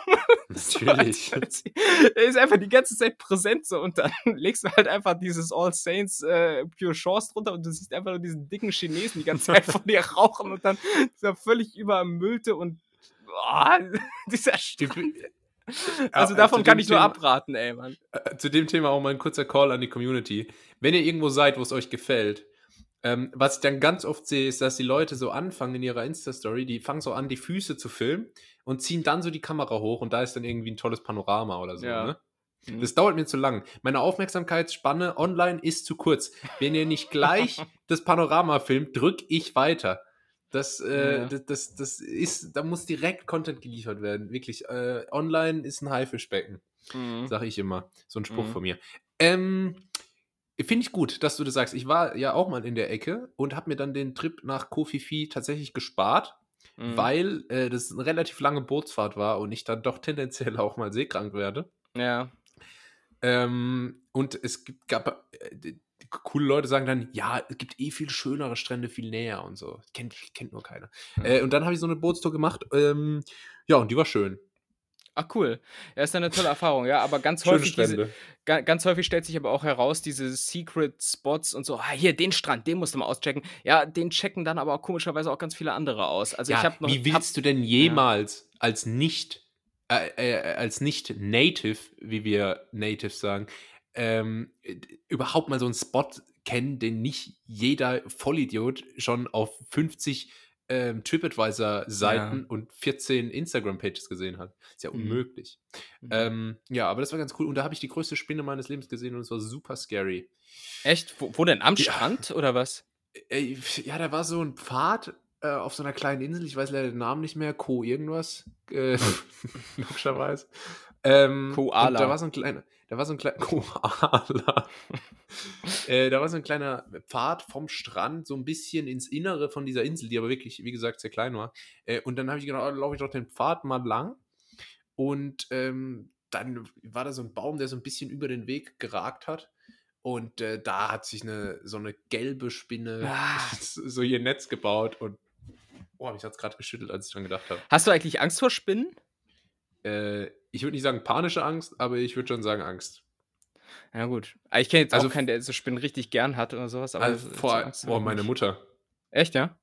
Natürlich. er ist einfach die ganze Zeit präsent so und dann legst du halt einfach dieses All Saints äh, Pure Shores drunter und du siehst einfach nur diesen dicken Chinesen die ganze Zeit von dir rauchen und dann dieser völlig übermüllte und oh, dieser Stück. Also davon kann ich nur Thema, abraten, ey, Mann. Äh, zu dem Thema auch mal ein kurzer Call an die Community. Wenn ihr irgendwo seid, wo es euch gefällt, ähm, was ich dann ganz oft sehe, ist, dass die Leute so anfangen in ihrer Insta-Story, die fangen so an, die Füße zu filmen und ziehen dann so die Kamera hoch und da ist dann irgendwie ein tolles Panorama oder so. Ja. Ne? Mhm. Das dauert mir zu lang. Meine Aufmerksamkeitsspanne online ist zu kurz. Wenn ihr nicht gleich das Panorama filmt, drücke ich weiter. Das, äh, ja. das, das, das, ist, da muss direkt Content geliefert werden. Wirklich. Äh, online ist ein Haifischbecken. Mhm. Sag ich immer. So ein Spruch mhm. von mir. Ähm, Finde ich gut, dass du das sagst. Ich war ja auch mal in der Ecke und habe mir dann den Trip nach Kofifi tatsächlich gespart, mhm. weil äh, das eine relativ lange Bootsfahrt war und ich dann doch tendenziell auch mal seekrank werde. Ja. Ähm, und es gab, äh, coole Leute sagen dann, ja, es gibt eh viel schönere Strände, viel näher und so. Kennt, kennt nur keiner. Mhm. Äh, und dann habe ich so eine Bootstour gemacht. Ähm, ja, und die war schön. Ach cool. Ja, ist eine tolle Erfahrung, ja, aber ganz häufig, diese, ganz häufig stellt sich aber auch heraus, diese Secret Spots und so, ah, hier, den Strand, den musst du mal auschecken. Ja, den checken dann aber auch komischerweise auch ganz viele andere aus. Also ja, ich habe noch. Wie willst hab, du denn jemals ja. als nicht, äh, äh, als nicht Native, wie wir Native sagen, ähm, überhaupt mal so einen Spot kennen, den nicht jeder Vollidiot schon auf 50 ähm, TripAdvisor-Seiten ja. und 14 Instagram-Pages gesehen hat. Ist ja mhm. unmöglich. Mhm. Ähm, ja, aber das war ganz cool. Und da habe ich die größte Spinne meines Lebens gesehen und es war super scary. Echt? Wo, wo denn? Am ja. Strand oder was? Äh, ja, da war so ein Pfad äh, auf so einer kleinen Insel. Ich weiß leider den Namen nicht mehr. Co irgendwas. Äh, logischerweise. Ähm, Koala. Da war so ein kleiner, da war so ein kleiner Koala. äh, da war so ein kleiner Pfad vom Strand so ein bisschen ins Innere von dieser Insel, die aber wirklich, wie gesagt, sehr klein war. Äh, und dann habe ich gedacht, oh, laufe ich doch den Pfad mal lang. Und ähm, dann war da so ein Baum, der so ein bisschen über den Weg geragt hat. Und äh, da hat sich eine so eine gelbe Spinne ah. so ihr Netz gebaut und boah, mich hat es gerade geschüttelt, als ich dran gedacht habe. Hast du eigentlich Angst vor Spinnen? Äh, ich würde nicht sagen panische Angst, aber ich würde schon sagen Angst. Ja, gut. Ich kenne jetzt also, auch keinen, der so Spinnen richtig gern hat oder sowas. Aber also vor, vor meine Mutter. Echt, ja?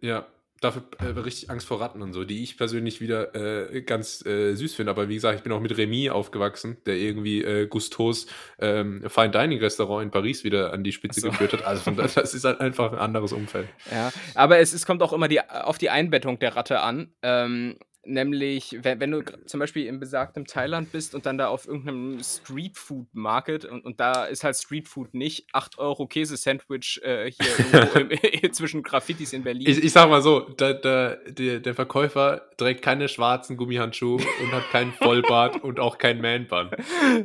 Ja. dafür äh, richtig Angst vor Ratten und so, die ich persönlich wieder äh, ganz äh, süß finde. Aber wie gesagt, ich bin auch mit Remy aufgewachsen, der irgendwie äh, Gustos ähm, Fine Dining Restaurant in Paris wieder an die Spitze so. geführt hat. Also das ist halt einfach ein anderes Umfeld. Ja, aber es, es kommt auch immer die, auf die Einbettung der Ratte an. Ähm, Nämlich, wenn, wenn, du zum Beispiel in besagtem Thailand bist und dann da auf irgendeinem Streetfood-Market und, und da ist halt Streetfood nicht 8 Euro Käse-Sandwich äh, hier im, zwischen Graffitis in Berlin. Ich, ich sag mal so, da, da, der, der, Verkäufer trägt keine schwarzen Gummihandschuhe und hat keinen Vollbart und auch keinen Man-Bun.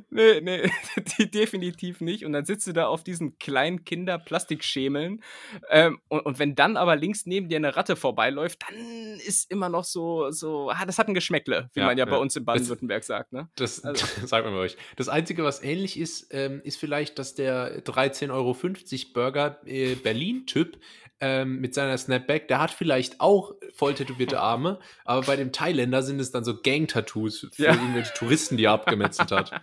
Nee, nee, definitiv nicht. Und dann sitzt du da auf diesen kleinen Kinder-Plastikschemeln ähm, und, und wenn dann aber links neben dir eine Ratte vorbeiläuft, dann ist immer noch so, so ah, das hat ein Geschmäckle, wie ja, man ja, ja, bei uns in Baden-Württemberg sagt. Ne? Das also. sagen wir euch. Das Einzige, was ähnlich ist, ähm, ist vielleicht, dass der 13,50 Euro Burger äh, Berlin-Typ ähm, mit seiner Snapback, der hat vielleicht auch voll tätowierte Arme, aber bei dem Thailänder sind es dann so Gang-Tattoos für ja. irgendwelche Touristen, die er abgemetzelt hat.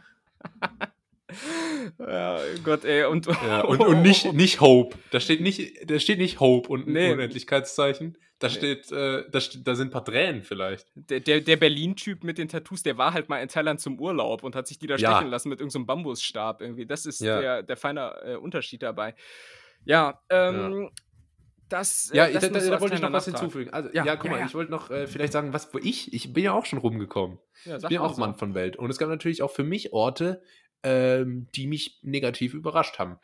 Ja, Gott, ey. Und, ja, und, und nicht, nicht Hope. Da steht nicht, da steht nicht Hope und nee. Unendlichkeitszeichen. Da steht, äh, da, da sind ein paar Tränen vielleicht. Der, der, der Berlin-Typ mit den Tattoos, der war halt mal in Thailand zum Urlaub und hat sich die da ja. stechen lassen mit irgendeinem so Bambusstab irgendwie. Das ist ja. der, der feine äh, Unterschied dabei. Ja, ähm, ja. Das, äh, ja, das da, da, da wollte ich noch was Nachtrag. hinzufügen. Also, ja, ja guck mal, ich wollte noch äh, vielleicht sagen, was wo ich, ich bin ja auch schon rumgekommen. ich bin ja auch so. Mann von Welt. Und es gab natürlich auch für mich Orte, ähm, die mich negativ überrascht haben.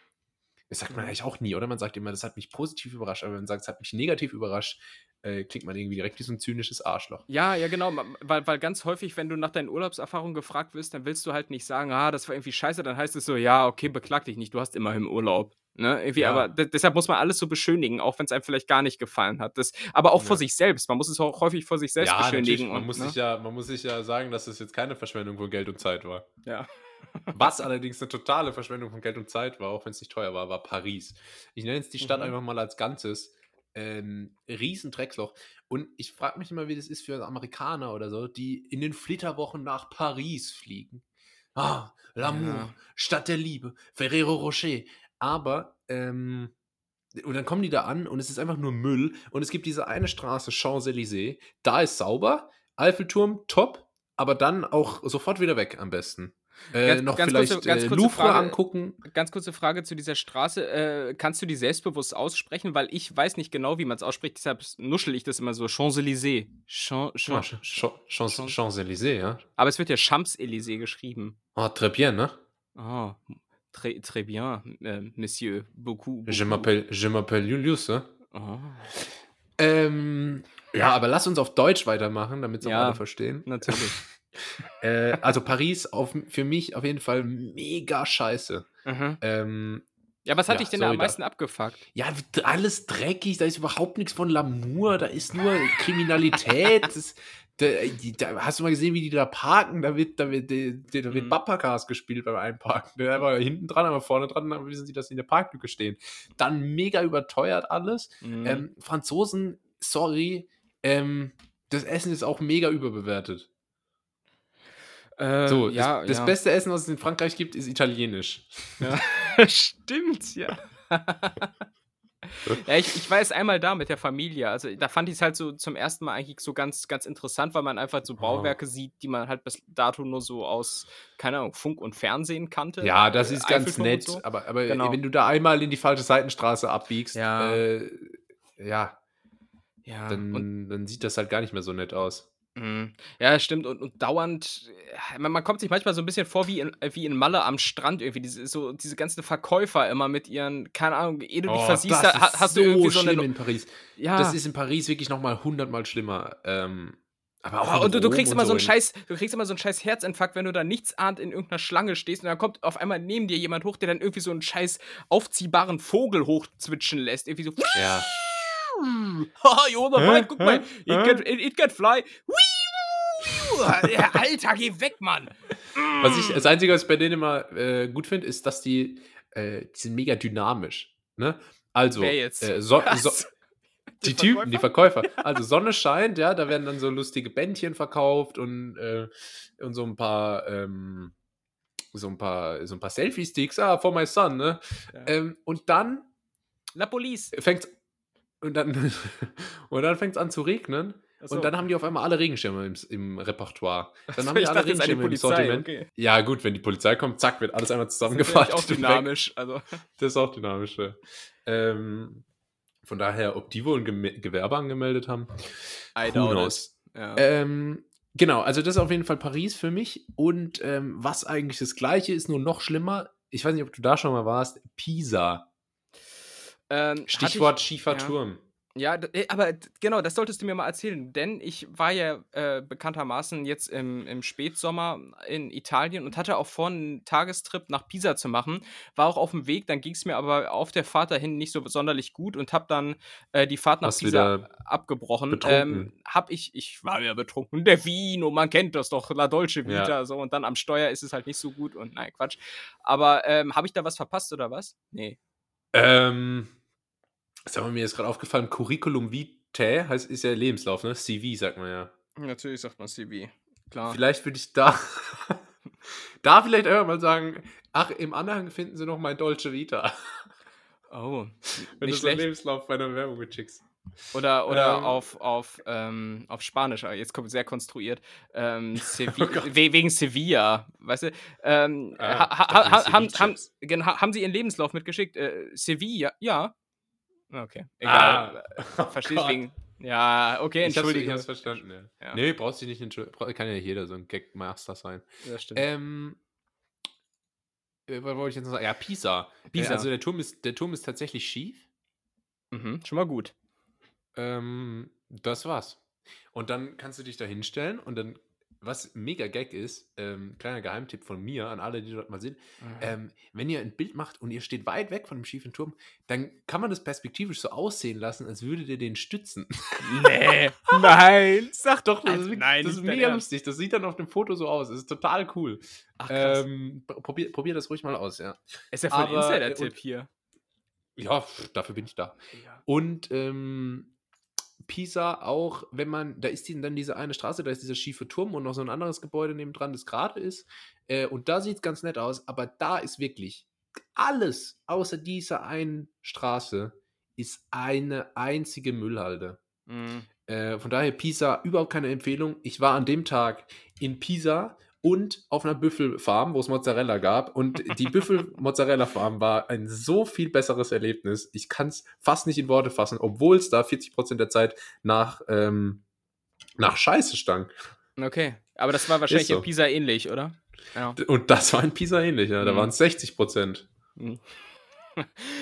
Das sagt man eigentlich auch nie, oder? Man sagt immer, das hat mich positiv überrascht, aber wenn man sagt, es hat mich negativ überrascht, äh, klingt man irgendwie direkt wie so ein zynisches Arschloch. Ja, ja, genau. Weil, weil ganz häufig, wenn du nach deinen Urlaubserfahrungen gefragt wirst, dann willst du halt nicht sagen, ah, das war irgendwie scheiße, dann heißt es so, ja, okay, beklag dich nicht, du hast immerhin Urlaub. Ne? Irgendwie, ja. Aber deshalb muss man alles so beschönigen, auch wenn es einem vielleicht gar nicht gefallen hat. Das, aber auch ja. vor sich selbst. Man muss es auch häufig vor sich selbst ja, beschönigen. Man, und, muss ne? sich ja, man muss sich ja sagen, dass es jetzt keine Verschwendung von Geld und Zeit war. Ja. Was allerdings eine totale Verschwendung von Geld und Zeit war, auch wenn es nicht teuer war, war Paris. Ich nenne jetzt die Stadt mhm. einfach mal als Ganzes. Ähm, riesen Drecksloch. Und ich frage mich immer, wie das ist für Amerikaner oder so, die in den Flitterwochen nach Paris fliegen. Ah, L'amour, ja. Stadt der Liebe, Ferrero Rocher. Aber, ähm, und dann kommen die da an und es ist einfach nur Müll. Und es gibt diese eine Straße, Champs-Élysées, da ist sauber, Eiffelturm, top, aber dann auch sofort wieder weg am besten. Äh, ganz, noch ganz vielleicht kurze, ganz äh, kurze Louvre Frage, angucken. Ganz kurze Frage zu dieser Straße. Äh, kannst du die selbstbewusst aussprechen? Weil ich weiß nicht genau, wie man es ausspricht, deshalb nuschel ich das immer so. Champs-Élysées. Champs-Élysées, ja. Aber es wird ja Champs-Élysées geschrieben. Ah, oh, très bien, ne? Ah, oh, très, très bien, euh, Monsieur. Beaucoup. beaucoup. Je m'appelle Julius, ne? Oh. Ähm, ja, aber lass uns auf Deutsch weitermachen, damit es ja, auch alle verstehen. Natürlich. äh, also Paris auf, für mich auf jeden Fall mega scheiße. Mhm. Ähm, ja, was hat ja, dich denn sorry, da am meisten da, abgefuckt? Ja, alles dreckig, da ist überhaupt nichts von L'amour, da ist nur Kriminalität. das, da, da, hast du mal gesehen, wie die da parken? Da wird, da wird, da, wird mhm. Bappakas gespielt beim Einparken. Da war hinten dran, aber vorne dran, dann wissen sie, dass sie in der Parklücke stehen. Dann mega überteuert alles. Mhm. Ähm, Franzosen, sorry, ähm, das Essen ist auch mega überbewertet. Äh, so, ja, das, das ja. beste Essen, was es in Frankreich gibt, ist italienisch. Ja. Stimmt, ja. ja, ich, ich war jetzt einmal da mit der Familie. Also da fand ich es halt so zum ersten Mal eigentlich so ganz, ganz interessant, weil man einfach so Bauwerke oh. sieht, die man halt bis dato nur so aus, keine Ahnung, Funk und Fernsehen kannte. Ja, das ist äh, ganz nett. So. Aber, aber genau. wenn du da einmal in die falsche Seitenstraße abbiegst, ja, äh, ja, ja dann, dann sieht das halt gar nicht mehr so nett aus. Mhm. Ja, stimmt. Und, und dauernd, äh, man, man, kommt sich manchmal so ein bisschen vor wie in, äh, wie in Malle am Strand irgendwie. Diese, so, diese ganzen Verkäufer immer mit ihren, keine Ahnung, ehe du dich oh, versiehst, da, hast so du irgendwie so eine. in Paris. Ja. Das ist in Paris wirklich nochmal hundertmal schlimmer. Ähm, aber auch oh, und du, du kriegst immer so einen Scheiß, du kriegst immer so einen Scheiß Herzinfarkt, wenn du da nichts ahnt in irgendeiner Schlange stehst und dann kommt auf einmal neben dir jemand hoch, der dann irgendwie so einen Scheiß aufziehbaren Vogel hochzwitschen lässt. Irgendwie so. Ja. Haha, wanna fight? Guck mal. It can, it, it can fly. Alter, geh weg, Mann. Was ich, das Einzige, was ich bei denen immer äh, gut finde, ist, dass die, äh, die sind mega dynamisch. Ne? Also, Wer jetzt? Äh, so, so, die, die Typen, die Verkäufer. Also Sonne scheint, ja, da werden dann so lustige Bändchen verkauft und, äh, und so ein paar, ähm, so ein paar, so ein paar Selfie-Sticks, ah, for my son, ne? Ja. Ähm, und dann La Police. Fängt und dann, und dann fängt es an zu regnen. Achso. Und dann haben die auf einmal alle Regenschirme im, im Repertoire. Dann haben ich die alle Regenschirme im. Sortiment. Okay. Ja, gut, wenn die Polizei kommt, zack, wird alles einmal Das ist zusammengefasst. auch dynamisch. Also, Das ist auch dynamisch. Ja. Ähm, von daher, ob die wohl ein Geme Gewerbe angemeldet haben, I who knows. Ja. Ähm, genau, also das ist auf jeden Fall Paris für mich. Und ähm, was eigentlich das Gleiche ist, nur noch schlimmer. Ich weiß nicht, ob du da schon mal warst. Pisa. Ähm, Stichwort ich, schiefer ja. Turm. Ja, d- äh, aber genau, das solltest du mir mal erzählen, denn ich war ja äh, bekanntermaßen jetzt im, im Spätsommer in Italien und hatte auch vor, einen Tagestrip nach Pisa zu machen. War auch auf dem Weg, dann ging es mir aber auf der Fahrt dahin nicht so sonderlich gut und habe dann äh, die Fahrt nach Warst Pisa abgebrochen. betrunken? Ähm, hab ich, ich war ja betrunken. Der Vino, man kennt das doch, La Dolce Ja. Vita, so und dann am Steuer ist es halt nicht so gut und nein, Quatsch. Aber ähm, habe ich da was verpasst oder was? Nee. Ähm, sag mal, mir ist gerade aufgefallen, Curriculum vitae heißt, ist ja Lebenslauf, ne? CV, sagt man ja. Natürlich sagt man CV. Klar. Vielleicht würde ich da, da vielleicht einfach mal sagen, ach, im Anhang finden Sie noch mein Dolce Vita. Oh, Wenn nicht du so einen. Lebenslauf bei einer Werbung mitschickst. Oder, oder Ähm. auf, auf, ähm, auf Spanisch, aber jetzt kommt sehr konstruiert. Ähm, Sevi Oh we wegen Sevilla, weißt du? Ähm, Ah, ha, ha, ha, haben, haben, haben Sie Ihren Lebenslauf mitgeschickt? Äh, Sevilla? Ja. Okay, egal. Ah, Verstehst Gott. wegen. Ja, okay, hab's, ich entschuldige. hab's verstanden, ja. Ja. Nee, brauchst dich nicht entschuldigen. Kann ja jeder so ein Gagmaster sein. Ja, stimmt. Ähm, äh, was wollte ich jetzt noch sagen? Ja, Pisa. Pisa. Äh, also der Turm, ist, der Turm ist tatsächlich schief. mhm, schon mal gut. Ähm, das war's. Und dann kannst du dich da hinstellen und dann, was mega Gag ist, ähm, kleiner Geheimtipp von mir an alle, die dort mal sind, ähm, wenn ihr ein Bild macht und ihr steht weit weg von dem schiefen Turm, dann kann man das perspektivisch so aussehen lassen, als würdet ihr den stützen. nee, nein, sag doch, Das also, ist, nein, das ist mega Ernst. lustig. Das sieht dann auf dem Foto so aus. Das ist total cool. Ach. Ähm, probier, probier das ruhig mal aus, ja. ist ja voll äh, Insider-Tipp hier. Ja, dafür bin ich da. Ja. Und ähm, Pisa auch, wenn man, da ist dann diese eine Straße, da ist dieser schiefe Turm und noch so ein anderes Gebäude nebendran, das gerade ist. Äh, und da sieht es ganz nett aus, aber da ist wirklich alles außer dieser einen Straße ist eine einzige Müllhalde. Mhm. Äh, von daher Pisa überhaupt keine Empfehlung. Ich war an dem Tag in Pisa und auf einer Büffelfarm, wo es Mozzarella gab. Und die Büffel-Mozzarella-Farm war ein so viel besseres Erlebnis. Ich kann es fast nicht in Worte fassen, obwohl es da 40% der Zeit nach, ähm, nach Scheiße stank. Okay, aber das war wahrscheinlich so. in Pisa ähnlich, oder? Ja. Und das war in Pisa ähnlich. Ja. Da Mhm. waren es 60%.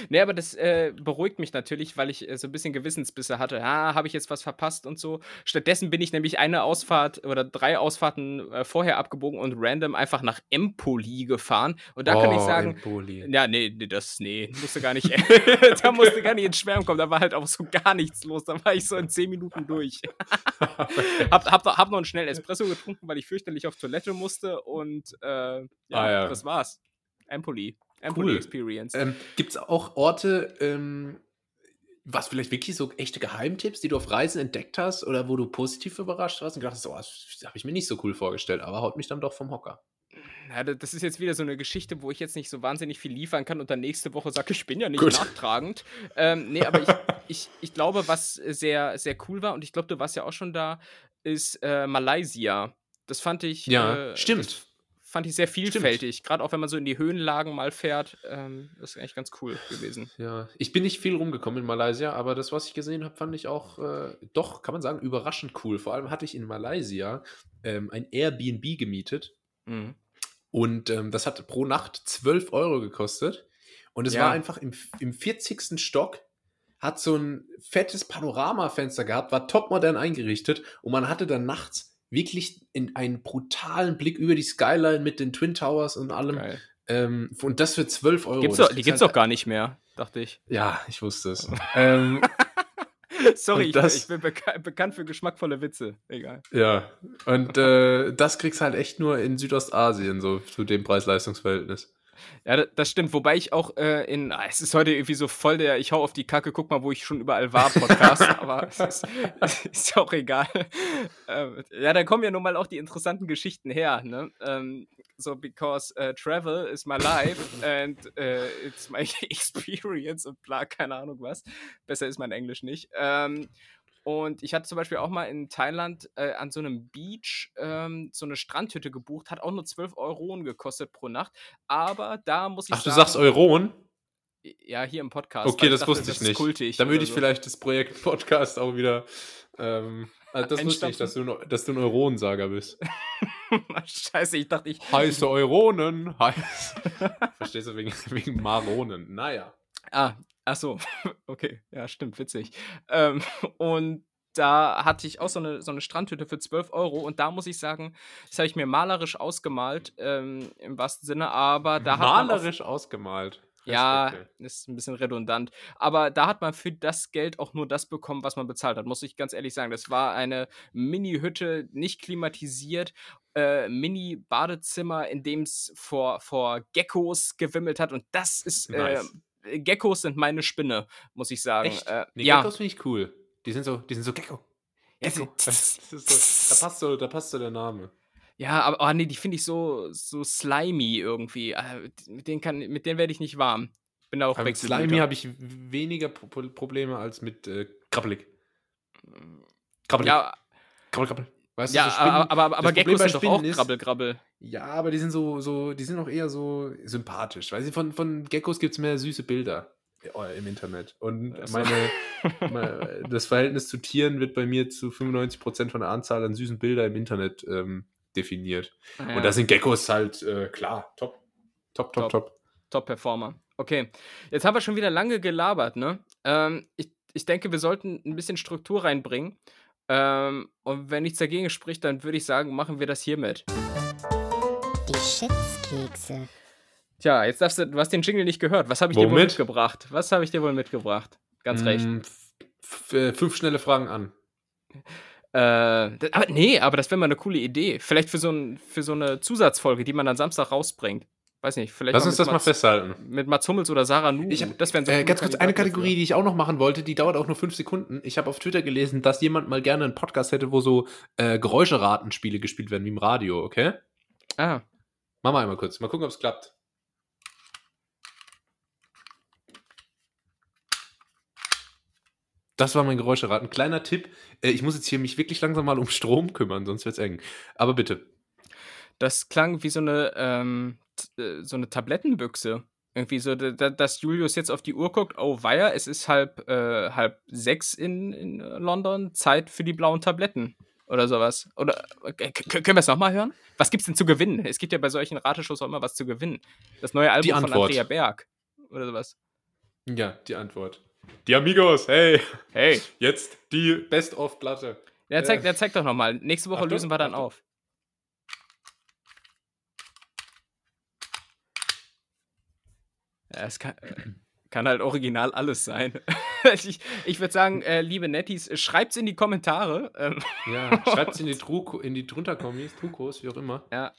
Nee, aber das äh, beruhigt mich natürlich, weil ich äh, so ein bisschen Gewissensbisse hatte. Ah, habe ich jetzt was verpasst und so. Stattdessen bin ich nämlich eine Ausfahrt oder drei Ausfahrten äh, vorher abgebogen und random einfach nach Empoli gefahren. Und da kann ich Oh, sagen, Empoli. ja, nee, nee, das, nee, musste gar nicht, da musste gar nicht ins Schwärmen kommen, da war halt auch so gar nichts los, da war ich so in zehn Minuten durch. hab, hab, hab noch einen schnellen Espresso getrunken, weil ich fürchterlich auf Toilette musste und äh, ja, Ah, ja. das war's. Empoli. Empoli Cool. Experience. Ähm, Gibt es auch Orte, ähm, was vielleicht wirklich so echte Geheimtipps, die du auf Reisen entdeckt hast oder wo du positiv überrascht warst und gedacht hast, oh, das habe ich mir nicht so cool vorgestellt, aber haut mich dann doch vom Hocker. Ja, da- das ist jetzt wieder so eine Geschichte, wo ich jetzt nicht so wahnsinnig viel liefern kann und dann nächste Woche sage, ich bin ja nicht Gut. nachtragend. Ähm, nee, aber ich, ich, ich glaube, was sehr, sehr cool war, und ich glaube, du warst ja auch schon da, ist äh, Malaysia. Das fand ich. Ja, äh, stimmt. Fand ich sehr vielfältig. Gerade auch wenn man so in die Höhenlagen mal fährt. Ähm, das ist eigentlich ganz cool gewesen. Ja, ich bin nicht viel rumgekommen in Malaysia, aber das, was ich gesehen habe, fand ich auch äh, doch, kann man sagen, überraschend cool. Vor allem hatte ich in Malaysia ähm, ein Airbnb gemietet Mhm. und ähm, das hat pro Nacht 12 Euro gekostet. Und es Ja. war einfach im, im 40. Stock, hat so ein fettes Panoramafenster gehabt, war topmodern eingerichtet und man hatte dann nachts wirklich in einen brutalen Blick über die Skyline mit den Twin Towers und allem. Ähm, und das für 12 Euro. Gibt's Das doch, die kriegst gibt's halt- doch gar nicht mehr, dachte ich. Ja, ich wusste es. ähm, Sorry, Und ich, das- ich bin beka bekannt für geschmackvolle Witze. Egal. ja, und äh, das kriegst halt echt nur in Südostasien, so zu dem Preis-Leistungs-Verhältnis. Ja, da- das stimmt. Wobei ich auch äh, in, ah, es ist heute irgendwie so voll der, ich hau auf die Kacke, guck mal, wo ich schon überall war, Podcast, aber es ist, es ist ja auch egal. Ähm, ja, da kommen ja nun mal auch die interessanten Geschichten her, ne? Ähm, so, because äh, travel is my life and äh, it's my experience und bla, keine Ahnung was. Besser ist mein Englisch nicht. Ähm, und ich hatte zum Beispiel auch mal in Thailand äh, an so einem Beach ähm, so eine Strandhütte gebucht, hat auch nur 12 Euro gekostet pro Nacht. Aber da muss ich Ach, du sagen. sagst Euron? Ja, hier im Podcast. Okay, das dachte, wusste ich ist nicht. Kultig Dann würde ich so. vielleicht das Projekt Podcast auch wieder. Ähm, also das wusste ich, dass du, ein- dass du ein Euronensager bist. Scheiße, ich dachte, ich. Heiße Euronen. Heiß. Verstehst du, wegen, wegen Maronen. Naja. Ah, ach so. Okay, ja, stimmt, witzig. Ähm, und da hatte ich auch so eine, so eine Strandhütte für 12 Euro und da muss ich sagen, das habe ich mir malerisch ausgemalt, ähm, im wahrsten Sinne, aber da hat man auf- Malerisch ausgemalt. Ja, ist ein bisschen redundant. Aber da hat man für das Geld auch nur das bekommen, was man bezahlt hat, muss ich ganz ehrlich sagen. Das war eine Mini-Hütte, nicht klimatisiert, äh, Mini-Badezimmer, in dem es vor, vor Geckos gewimmelt hat. Und das ist, Nice. äh, Geckos sind meine Spinne, muss ich sagen. Echt? Äh, Nee, ja. Geckos finde ich cool. Die sind so, die sind so Gecko. Ja, Gecko. so, da, passt so, da passt so der Name. Ja, aber oh nee, die finde ich so, so slimy irgendwie. Äh, Mit denen, kann- mit denen werde ich nicht warm. Bin da auch Beim Wechselblüter. Slimy habe ich weniger Pro Pro- Probleme als mit äh, Krabbelig. Krabbelig. Ja, Krabbel, krabbel. Weißt ja du, so Spinnen- aber, aber, aber Geckos sind doch auch ist-. Ja, aber die sind so, so, die sind auch eher so sympathisch. Weil sie von, von Geckos gibt es mehr süße Bilder äh, im Internet. Und Ach so. meine, meine, das Verhältnis zu Tieren wird bei mir zu 95% von der Anzahl an süßen Bilder im Internet ähm, definiert. Ja, Und da sind Geckos halt äh, klar, top. Top, top, Top. top. Top-Performer. Okay, jetzt haben wir schon wieder lange gelabert, ne? Ähm, ich, ich denke, wir sollten ein bisschen Struktur reinbringen. Ähm, und wenn nichts dagegen spricht, dann würde ich sagen, machen wir das hiermit. Die Schätzkekse. Tja, jetzt darfst du, du hast den Jingle nicht gehört. Was habe ich dir wohl Womit? mitgebracht? Was habe ich dir wohl mitgebracht? Ganz recht. Mm, f- äh, fünf schnelle Fragen an. Äh, das, aber nee, aber das wäre mal eine coole Idee. Vielleicht für so, ein, für so eine Zusatzfolge, die man dann Samstag rausbringt. Weiß nicht, vielleicht Lass mal uns das mal Mats- festhalten. Mit Mats Hummels oder Sarah Nu. Ich hab, das wären so äh, ganz kurz eine Kategorie, die ich auch noch machen wollte, die dauert auch nur fünf Sekunden. Ich habe auf Twitter gelesen, dass jemand mal gerne einen Podcast hätte, wo so äh, Geräuscheratenspiele gespielt werden, wie im Radio, okay? Ah, Machen wir einmal kurz. Mal gucken, ob es klappt. Das war mein Geräuscheraten. Kleiner Tipp. Äh, ich muss jetzt hier mich wirklich langsam mal um Strom kümmern, sonst wird's eng. Aber bitte. Das klang wie so eine, ähm, äh, so eine Tablettenbüchse. Irgendwie so, da- da- dass Julius jetzt auf die Uhr guckt, oh weia, es ist halb, äh, halb sechs in, in äh, London, Zeit für die blauen Tabletten. Oder sowas. Oder äh, können wir es nochmal hören? Was gibt's denn zu gewinnen? Es gibt ja bei solchen Rateshows auch immer was zu gewinnen. Das neue Album von. Andrea Berg. Oder sowas. Ja, die Antwort. Die Amigos, hey, Hey. jetzt die Best-of-Platte. Der zeigt, Äh. der zeigt doch nochmal. Nächste Woche Achtung, lösen wir dann Achtung. auf. Ja, es kann, kann halt original alles sein. ich ich würde sagen, äh, liebe Netties, schreibt's in die Kommentare. Ähm, Ja, schreibt's in die, Truko, in die drunter-Kommis, Trukos, wie auch immer. ja,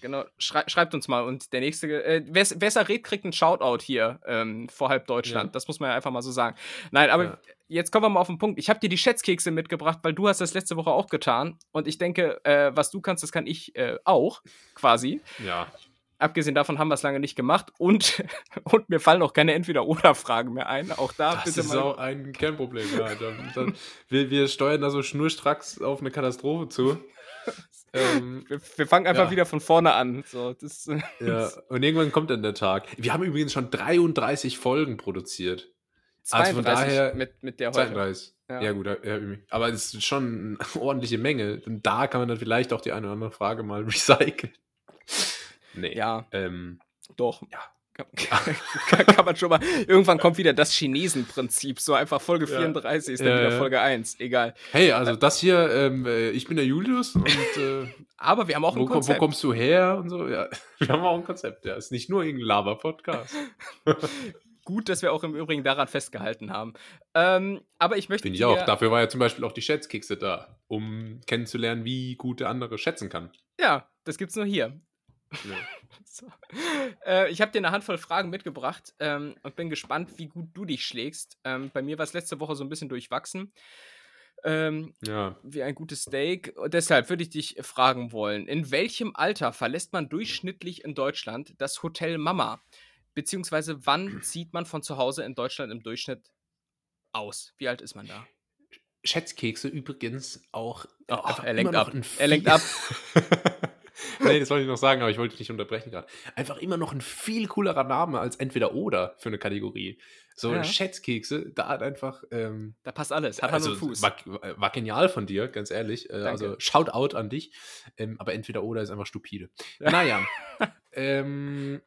genau. Schrei schreibt uns mal. Und der nächste, äh, wer besser redet, kriegt einen Shoutout hier ähm, vor halb Deutschland. Ja. Das muss man ja einfach mal so sagen. Nein, aber Ja. jetzt kommen wir mal auf den Punkt. Ich habe dir die Schätzkekse mitgebracht, weil du hast das letzte Woche auch getan. Und ich denke, äh, was du kannst, das kann ich äh, auch, quasi. Ja. Abgesehen davon haben wir es lange nicht gemacht. Und, und mir fallen auch keine Entweder-Oder-Fragen mehr ein. Auch da Das bitte ist mal. auch ein Kernproblem, ja. Dann, dann, wir, wir steuern da so schnurstracks auf eine Katastrophe zu. ähm, wir, wir fangen einfach Ja. wieder von vorne an. So, das, ja, und irgendwann kommt dann der Tag. Wir haben übrigens schon 33 Folgen produziert. Also von 32 daher- mit, mit der heute. 32. Ja. Ja, gut, ja, aber es ist schon eine ordentliche Menge. Und da kann man dann vielleicht auch die eine oder andere Frage mal recyceln. Nee. Ja, Ähm, doch. Ja. Kann, kann, kann man schon mal. Irgendwann kommt wieder das Chinesen-Prinzip. So einfach Folge Ja. 34 ist dann Ja, wieder ja. Folge 1. Egal. hey, also das hier, ähm, äh, ich bin der Julius und äh, Aber wir haben auch ein wo, komm- wo Konzept. kommst du her und so? Ja, wir haben auch ein Konzept. Ja, ist nicht nur irgendein Lava-Podcast. Gut, dass wir auch im Übrigen daran festgehalten haben. Ähm, aber ich möchte. Finde ich auch. Dafür war ja zum Beispiel auch die Schätzkekse da, um kennenzulernen, wie gut der andere schätzen kann. Ja, das gibt's nur hier. So. Äh, ich habe dir eine Handvoll Fragen mitgebracht ähm, und bin gespannt, wie gut du dich schlägst. Ähm, bei mir war es letzte Woche so ein bisschen durchwachsen. Ähm, Ja. wie ein gutes Steak. Und deshalb würde ich dich fragen wollen: In welchem Alter verlässt man durchschnittlich in Deutschland das Hotel Mama? Beziehungsweise wann zieht man von zu Hause in Deutschland im Durchschnitt aus? Wie alt ist man da? Schätzkekse übrigens auch. Oh, er lenkt ab. Er lenkt ab. nee, das wollte ich noch sagen, aber ich wollte dich nicht unterbrechen gerade. Einfach immer noch ein viel coolerer Name als entweder oder für eine Kategorie. So Ja. Schätzkekse, da hat einfach. Ähm, Da passt alles. Hat also, Fuß. War, war genial von dir, ganz ehrlich. Äh, also Shoutout an dich. Ähm, aber entweder oder ist einfach stupide. Ja. Naja. ähm,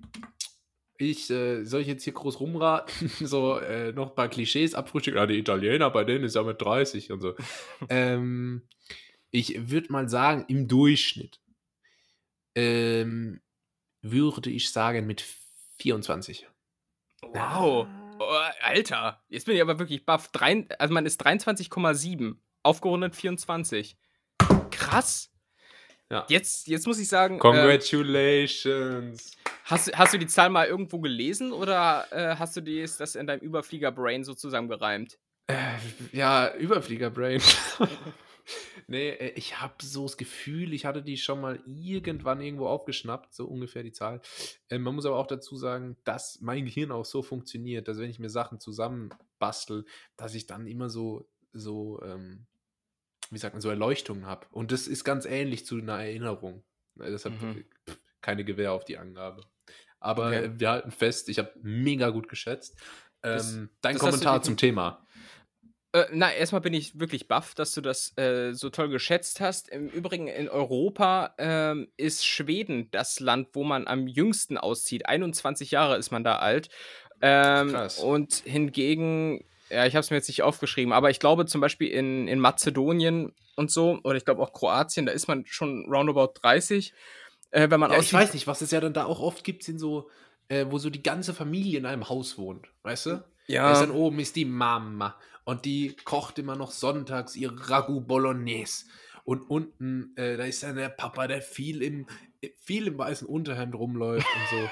ich, äh, soll ich jetzt hier groß rumraten? so äh, noch ein paar Klischees abfrühstücken. Ja, die Italiener, bei denen ist ja mit 30 und so. ähm, ich würde mal sagen, im Durchschnitt ähm, würde ich sagen mit 24. Wow. Oh, Alter, jetzt bin ich aber wirklich baff. Drei, also man ist 23,7. Aufgerundet 24. Krass. Ja. Jetzt, jetzt muss ich sagen, äh, Congratulations. hast, hast du die Zahl mal irgendwo gelesen oder äh, hast du dies, das in deinem Überflieger-Brain so zusammengereimt? Äh, ja, Überflieger-Brain. nee, äh, ich habe so das Gefühl, ich hatte die schon mal irgendwann irgendwo aufgeschnappt, so ungefähr die Zahl. Äh, man muss aber auch dazu sagen, dass mein Gehirn auch so funktioniert, dass wenn ich mir Sachen zusammenbastel, dass ich dann immer so, so, ähm, wie sagt man, so Erleuchtungen habe. Und das ist ganz ähnlich zu einer Erinnerung. Äh, Deshalb Mhm. äh, keine Gewähr auf die Angabe. Aber Okay. wir halten fest, ich habe mega gut geschätzt. Das- Ähm, dein das hast du Kommentar zum Thema. Äh, na, erstmal bin ich wirklich baff, dass du das äh, so toll geschätzt hast. Im Übrigen in Europa ähm, ist Schweden das Land, wo man am jüngsten auszieht. 21 Jahre ist man da alt. Ähm, Krass. Und hingegen, ja, ich habe es mir jetzt nicht aufgeschrieben, aber ich glaube zum Beispiel in, in Mazedonien und so, oder ich glaube auch Kroatien, da ist man schon roundabout 30. Äh, wenn man Ja, ich weiß nicht, was es ja dann da auch oft gibt, sind so, äh, wo so die ganze Familie in einem Haus wohnt, weißt du? Da ist dann oben ist die Mama und die kocht immer noch sonntags ihre Ragout Bolognese. Und unten, äh, da ist dann der Papa, der viel im, viel im weißen Unterhemd rumläuft und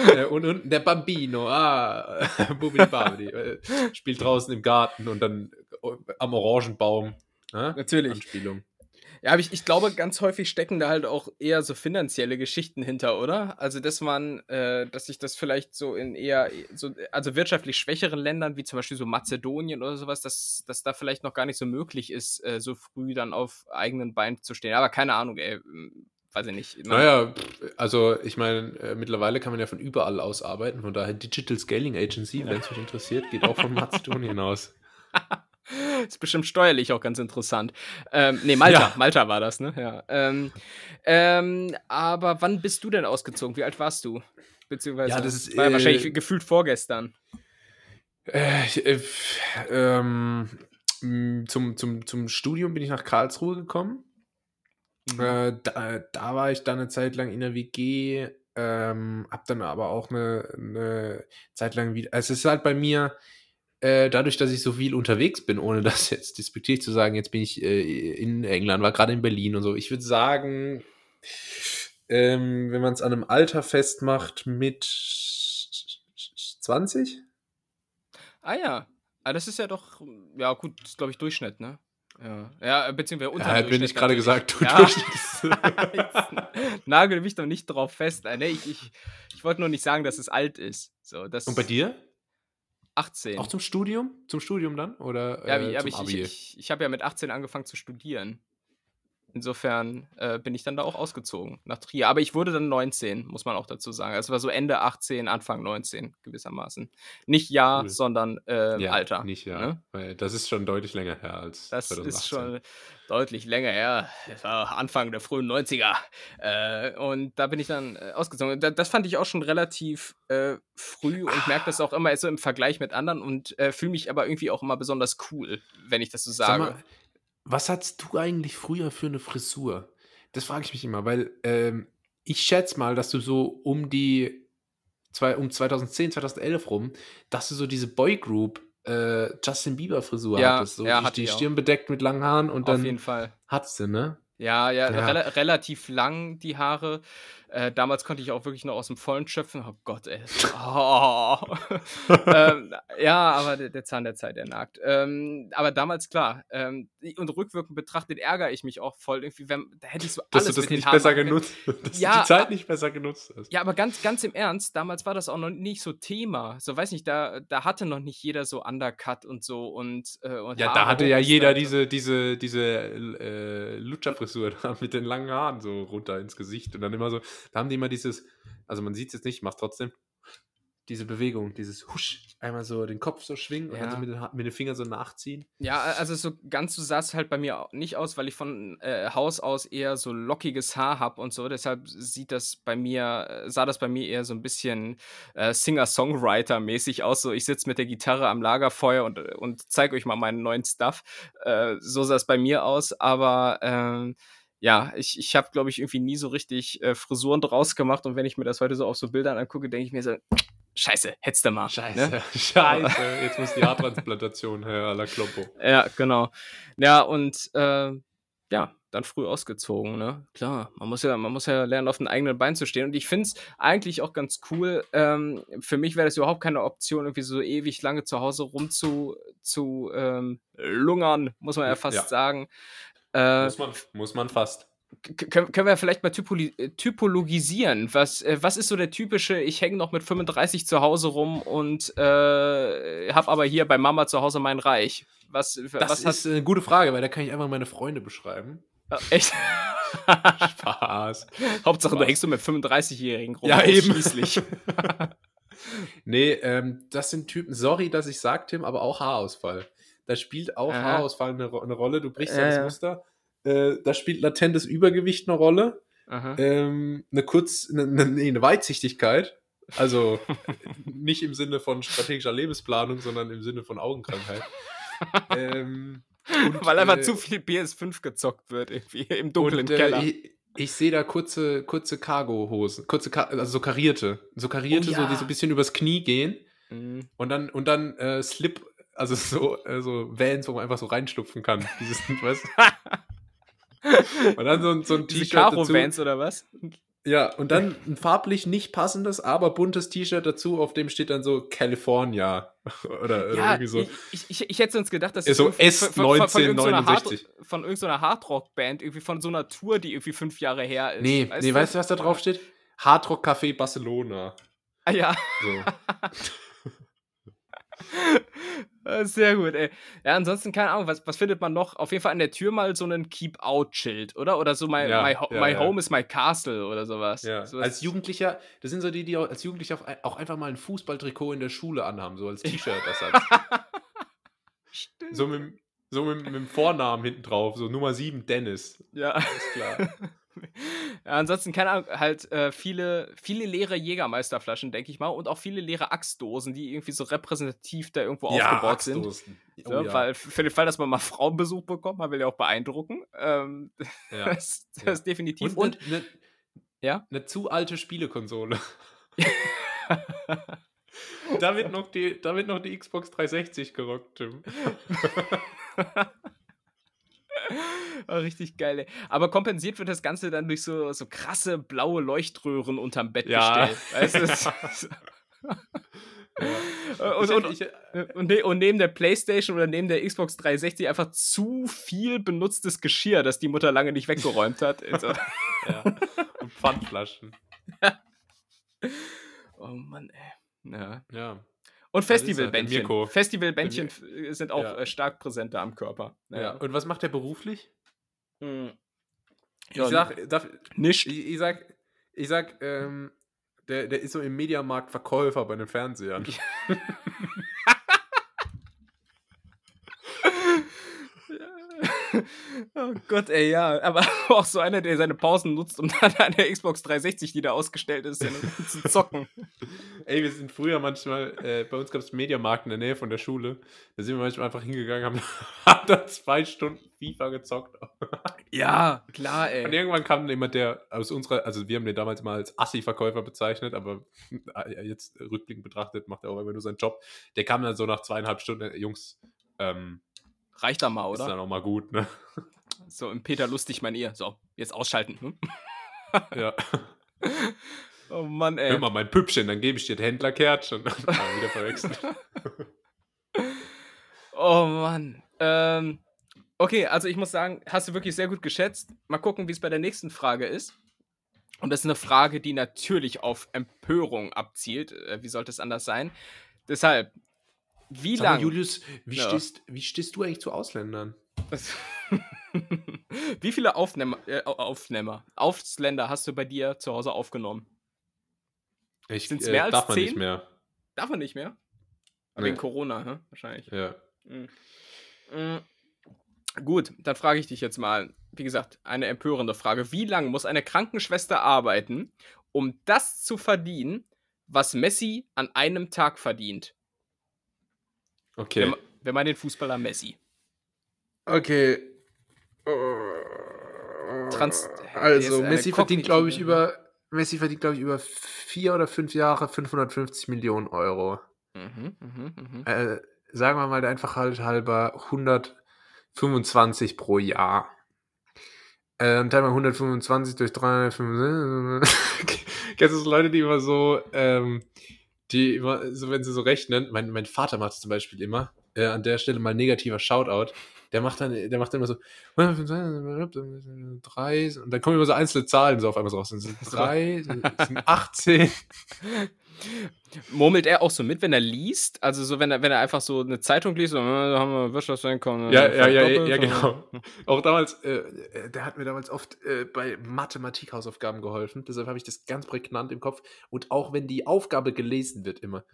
so. äh, und unten der Bambino, ah, Bubidi Babidi, äh, spielt draußen im Garten und dann äh, am Orangenbaum. Äh? Natürlich. Anspielung. Ja, aber ich, ich glaube, ganz häufig stecken da halt auch eher so finanzielle Geschichten hinter, oder? Also, dass man, äh, dass sich das vielleicht so in eher, so, also wirtschaftlich schwächeren Ländern, wie zum Beispiel so Mazedonien oder sowas, dass, dass da vielleicht noch gar nicht so möglich ist, äh, so früh dann auf eigenen Beinen zu stehen. Aber keine Ahnung, ey, weiß ich nicht. Man- Naja, also ich meine, äh, mittlerweile kann man ja von überall aus arbeiten, von daher Digital Scaling Agency, wenn es euch interessiert, geht auch von Mazedonien aus. Ist bestimmt steuerlich auch ganz interessant. Ähm, nee, Malta, Ja. Malta war das, ne? Ja. Ähm, ähm, aber wann bist du denn ausgezogen? Wie alt warst du? Beziehungsweise Ja, das ist, war äh, wahrscheinlich gefühlt vorgestern. Äh, äh, ähm, zum, zum, zum Studium bin ich nach Karlsruhe gekommen. Äh, da, da war ich dann eine Zeit lang in der WG, ähm, hab dann aber auch eine, eine Zeit lang wieder. Es ist halt bei mir, äh, dadurch, dass ich so viel unterwegs bin, ohne das jetzt disputiert zu sagen, jetzt bin ich äh, in England, war gerade in Berlin und so. Ich würde sagen, ähm, wenn man es an einem Alter festmacht, mit 20? Ah ja. Ah, das ist ja doch, ja gut, das ist glaube ich Durchschnitt, ne? Ja, ja beziehungsweise unter Ja, bin ich gerade gesagt, du Ja. Durchschnitt. Nagel mich doch nicht drauf fest. Nee, ich, ich, ich wollte nur nicht sagen, dass es alt ist. So, das Und bei dir? 18. Auch zum Studium? Zum Studium dann? Oder Ja, äh, ich, ich, ich, ich habe ja mit 18 angefangen zu studieren. Insofern äh, bin ich dann da auch ausgezogen nach Trier. Aber ich wurde dann 19, muss man auch dazu sagen. Es war so Ende 18, Anfang 19 gewissermaßen. Nicht Jahr, Cool. sondern äh, ja, Alter. Nicht, ja. ne? Weil das ist schon deutlich länger her als Das 2018. ist schon deutlich länger her. Das war Anfang der frühen 90er. Äh, und da bin ich dann äh, ausgezogen. Da, das fand ich auch schon relativ äh, früh und merke das auch immer so im Vergleich mit anderen und äh, fühle mich aber irgendwie auch immer besonders cool, wenn ich das so Sag sage. mal, was hattest du eigentlich früher für eine Frisur? Das frage ich mich immer, weil ähm, ich schätze mal, dass du so um die zwei, um 2010, 2011 rum, dass du so diese Boygroup äh, Justin Bieber Frisur Ja, hattest. So ja, die, hatte die ich auch. Stirn bedeckt mit langen Haaren und Auf dann jeden Fall. hattest du, ne? Ja, ja, Ja. rela relativ lang die Haare. Äh, damals konnte ich auch wirklich noch aus dem Vollen schöpfen. Oh Gott, ey. Oh. ähm, ja, aber der, der Zahn der Zeit, der nagt. Ähm, aber damals, klar. Ähm, und rückwirkend betrachtet ärgere ich mich auch voll. Irgendwie, wenn, da hätte ich so Dass alles du das nicht Haaren besser genutzt dass Ja, du die Zeit nicht besser genutzt hast. Ja, aber ganz, ganz im Ernst, damals war das auch noch nicht so Thema. So, weiß nicht, da, da hatte noch nicht jeder so Undercut und so und, äh, und Ja, Haare da hatte ja jeder und- diese, diese, diese äh, Lutscherfrisur da mit den langen Haaren so runter ins Gesicht. Und dann immer so, da haben die immer dieses, also man sieht es jetzt nicht, ich mach's trotzdem, diese Bewegung, dieses Husch, einmal so den Kopf so schwingen und dann so mit den, mit den Fingern so nachziehen. Ja, also so ganz so sah es halt bei mir nicht aus, weil ich von äh, Haus aus eher so lockiges Haar habe und so. Deshalb sieht das bei mir, äh, sah das bei mir eher so ein bisschen äh, Singer-Songwriter-mäßig aus. So, ich sitze mit der Gitarre am Lagerfeuer und, und zeige euch mal meinen neuen Stuff. Äh, so sah es bei mir aus, aber ähm, ja, ich, ich habe, glaube ich, irgendwie nie so richtig äh, Frisuren draus gemacht. Und wenn ich mir das heute so auf so Bildern angucke, denke ich mir so, Scheiße, hättest du mal. Ne? Scheiße, jetzt muss die Haartransplantation her, à la Kloppo. Ja, genau. Ja, und äh, ja, dann früh ausgezogen, ne? Klar, man muss ja, man muss ja lernen, auf den eigenen Beinen zu stehen. Und ich finde es eigentlich auch ganz cool. Ähm, für mich wäre das überhaupt keine Option, irgendwie so ewig lange zu Hause rum zu, zu ähm, lungern, muss man ja fast Ja. sagen. Äh, Muss man, muss man fast. können, können wir vielleicht mal typoli äh, typologisieren? Was, äh, was ist so der typische, ich hänge noch mit 35 zu Hause rum und äh, habe aber hier bei Mama zu Hause mein Reich? Was, Das was ist eine gute Frage, weil da kann ich einfach meine Freunde beschreiben. Äh, Echt? Spaß. Hauptsache, du Spaß. hängst du mit 35-Jährigen rum. Ja, eben. ausschließlich. Nee, ähm, das sind Typen, sorry, dass ich sag, Tim, aber auch Haarausfall. Da spielt auch Aha. Haarausfall eine, eine Rolle. Du brichst ja, Ja, das ja. Muster. Äh, da spielt latentes Übergewicht eine Rolle. Ähm, eine kurz, eine, eine, nee, eine Weitsichtigkeit. Also nicht im Sinne von strategischer Lebensplanung, sondern im Sinne von Augenkrankheit. ähm, und, Weil einfach äh, zu viel PS5 gezockt wird, irgendwie im dunklen und, äh, Keller. Ich, ich sehe da kurze, kurze Cargo-Hosen, kurze, also so karierte, so karierte, Oh so, die ja. so ein bisschen übers Knie gehen Mhm. und dann, und dann äh, Slip, also so, äh, so Vans, wo man einfach so reinschlupfen kann. Dieses, weißt du? Und dann so, ein- so ein T-Shirt dazu. Karo-Vans oder was? Ja, und dann ein farblich nicht passendes, aber buntes T-Shirt dazu, auf dem steht dann so California. Oder, Ja, irgendwie so. ich, ich, ich hätte sonst gedacht, dass so irgendwie von- von- von- von irgendeiner Hard- S1969. Von irgendeiner Hardrock-Band, irgendwie von so einer Tour, die irgendwie fünf Jahre her ist. Nee, nee, weißt du, was da drauf steht? Hardrock Café Barcelona. Ah, ja, So. Äh, sehr gut, ey. Ja, ansonsten, keine Ahnung, was, was findet man noch? Auf jeden Fall an der Tür mal so einen Keep-Out-Schild, oder? Oder so my, Ja, my, ho ja, my ja. Home is my castle oder sowas. Ja. Sowas- Als Jugendlicher, das sind so die, die auch als Jugendlicher auch, einfach mal ein Fußballtrikot in der Schule anhaben, so als T-Shirt-Ersatz. Stimmt. so mit, dem- so mit, mit dem Vornamen hinten drauf, so Nummer 7 Dennis. Ja. Ist klar. ja, ansonsten, keine Ahnung, halt äh, viele, viele leere Jägermeisterflaschen, denke ich mal, und auch viele leere Axtdosen, die irgendwie so repräsentativ da irgendwo aufgebaut sind. Oh, So, ja. Weil für den Fall, dass man mal Frauenbesuch bekommt, man will ja auch beeindrucken. Ähm, ja. das, das Ja. ist definitiv. Und, eine, Ja? eine zu alte Spielekonsole. da, wird noch die, da noch die Xbox 360 gerockt, Tim. Richtig geil, ey. Aber kompensiert wird das Ganze dann durch so, so krasse blaue Leuchtröhren unterm Bett Ja. gestellt. Weißt du? das- und, und, und, ne, und neben der Playstation oder neben der Xbox 360 einfach zu viel benutztes Geschirr, das die Mutter lange nicht weggeräumt hat. Also, ja. Und Pfandflaschen. oh Mann, ey. Ja. Ja. Und er, Festivalbändchen. Festivalbändchen sind auch Ja. äh, stark präsenter am Körper. ja. Und was macht der beruflich? Hm. Ich Ja, sag, darf, Nicht. ich, ich sag, ich sag, ähm, der, der ist so im Mediamarkt Verkäufer bei den Fernsehern. Oh Gott, ey, ja. Aber auch so einer, der seine Pausen nutzt, um dann an der Xbox 360, die da ausgestellt ist, zu zocken. Ey, wir sind früher manchmal, äh, bei uns gab es einen Mediamarkt in der Nähe von der Schule. Da sind wir manchmal einfach hingegangen, haben, haben da zwei Stunden FIFA gezockt. Ja, klar, Und ey. irgendwann kam dann jemand, der aus unserer, also wir haben den damals mal als Assi-Verkäufer bezeichnet, aber jetzt rückblickend betrachtet macht er auch immer nur seinen Job. Der kam dann so nach zweieinhalb Stunden, äh, Jungs, ähm, Reicht da mal, ist oder? dann auch mal gut, ne? So im Peter lustig Manier. So, jetzt ausschalten. Hm? Ja. Oh Mann, ey. Hör mal, mein Püppchen, dann gebe ich dir das Händlerkärtchen. Wieder verwechselt. Oh Mann. Ähm, okay, also ich muss sagen, hast du wirklich sehr gut geschätzt. Mal gucken, wie es bei der nächsten Frage ist. Und das ist eine Frage, die natürlich auf Empörung abzielt. Äh, Wie sollte es anders sein? Deshalb, wie lange. Julius, wie, Ja. stehst, wie stehst du eigentlich zu Ausländern? wie viele Aufnehmer, äh, Au- Aufnehmer, Ausländer hast du bei dir zu Hause aufgenommen? Ich, Sind's mehr als darf man zehn? nicht mehr. Darf man nicht mehr? Nee. Wegen Corona, hä? wahrscheinlich. Ja. Mhm. Mhm. Gut, dann frage ich dich jetzt mal, wie gesagt, eine empörende Frage. Wie lange muss eine Krankenschwester arbeiten, um das zu verdienen, was Messi an einem Tag verdient? Okay. Wenn, wenn man den Fußballer Messi. Okay. Trans- ist also, Messi verdient, glaube ich, kognitive- über Messi verdient, glaube ich, über vier oder fünf Jahre 550 Millionen Euro. Mhm, mhm, mhm. Äh, sagen wir mal der Einfachheit halber 125 pro Jahr. Äh, und teilen wir 125 durch 365. Kennst du so Leute, die immer so, ähm, die immer, so wenn sie so rechnen, mein, mein Vater macht es zum Beispiel immer, äh, an der Stelle mal negativer Shoutout, der macht dann, der macht dann immer so, drei, und dann kommen immer so einzelne Zahlen so auf einmal so raus. Sind drei, sind 18. Murmelt er auch so mit, wenn er liest? Also so, wenn er, wenn er einfach so eine Zeitung liest, so, äh, da haben wir Wirtschaftseinkommen. Ja, äh, ja, ja, ja, äh, genau. Auch damals, äh, äh, der hat mir damals oft äh, bei Mathematik-Hausaufgaben geholfen. Deshalb habe ich das ganz prägnant im Kopf. Und auch wenn die Aufgabe gelesen wird, immer.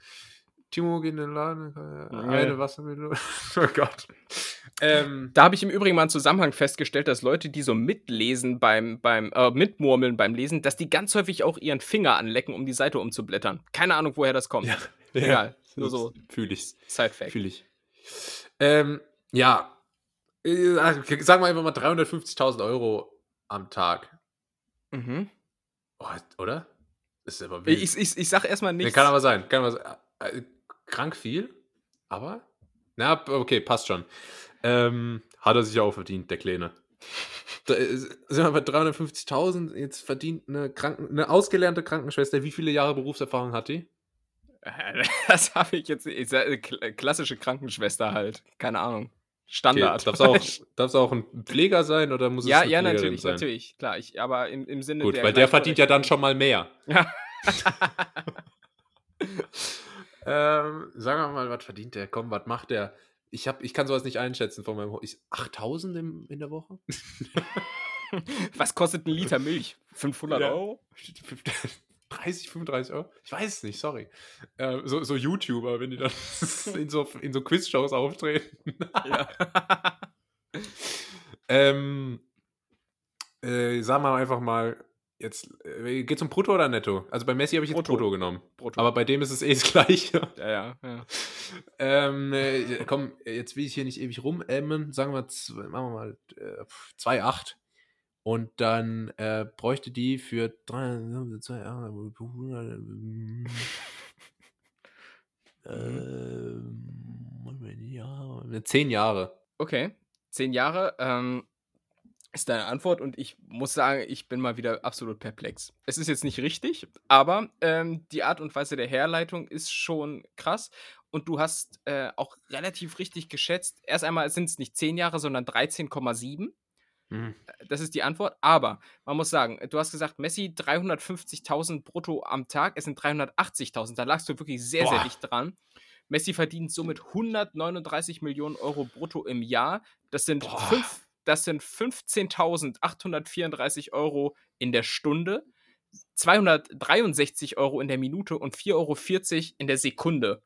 Timo geht in den Laden, äh, Ja. eine Wassermelone. oh Gott. Ähm, Da habe ich im Übrigen mal einen Zusammenhang festgestellt, dass Leute, die so mitlesen beim, beim äh, mitmurmeln beim Lesen, dass die ganz häufig auch ihren Finger anlecken, um die Seite umzublättern. Keine Ahnung, woher das kommt. ja, Egal, nur so Fühle ich. Side-Fact. Fühle ich. Ähm, ja. Äh, sagen wir einfach mal 350.000 Euro am Tag. Mhm. Oh, oder? Das ist aber wild. Ich, ich, ich sag erstmal Nee, nichts. kann aber sein. Kann aber sein. Äh, krank viel, aber. Na, okay, passt schon. Ähm, hat er sich auch verdient, der Kleine. Da äh, sind wir bei 350.000. Jetzt verdient eine, Kranken eine ausgelernte Krankenschwester. Wie viele Jahre Berufserfahrung hat die? Das habe ich jetzt. Ich sag, äh, kl- klassische Krankenschwester halt. Keine Ahnung. Okay, Standard. Darf es auch, darf's auch ein Pfleger sein oder muss es ja, eine ja, Pflegerin natürlich, sein? natürlich. Klar, ich, aber im, im Sinne Gut, der. weil der verdient ja dann schon mal mehr. Ja. Ähm, sagen wir mal, was verdient der? Komm, was macht der? Ich, hab, ich kann sowas nicht einschätzen von meinem ich, 8000 im, in der Woche? Was kostet ein Liter Milch? 500 Ja. Euro? 30, 35 Euro? Ich weiß es nicht, sorry. Äh, so, so YouTuber, wenn die dann in so, in so Quizshows auftreten. Ähm, äh, sagen wir einfach mal, jetzt äh, geht's um Brutto oder Netto? Also bei Messi habe ich jetzt Brutto. Brutto, genommen. Brutto. Aber bei dem ist es eh das Gleiche. ja, ja, ja. Ähm, äh, komm, jetzt will ich hier nicht ewig rumämmen. Sagen wir, zwei, machen wir mal äh, 2,8. Und dann äh, bräuchte die für 3, 2, 8, äh, 10 Jahre. Okay, zehn Jahre ähm, ist deine Antwort und ich muss sagen, ich bin mal wieder absolut perplex. Es ist jetzt nicht richtig, aber ähm, die Art und Weise der Herleitung ist schon krass und du hast äh, auch relativ richtig geschätzt. Erst einmal sind es nicht zehn Jahre, sondern 13,7. Mhm. Das ist die Antwort. Aber man muss sagen, du hast gesagt, Messi 350.000 brutto am Tag. Es sind 380.000. Da lagst du wirklich sehr, sehr Boah. dicht dran. Messi verdient somit 139 Millionen Euro brutto im Jahr. Das sind, Boah. fünf, das sind 15.834 Euro in der Stunde, 263 Euro in der Minute und 4,40 Euro in der Sekunde.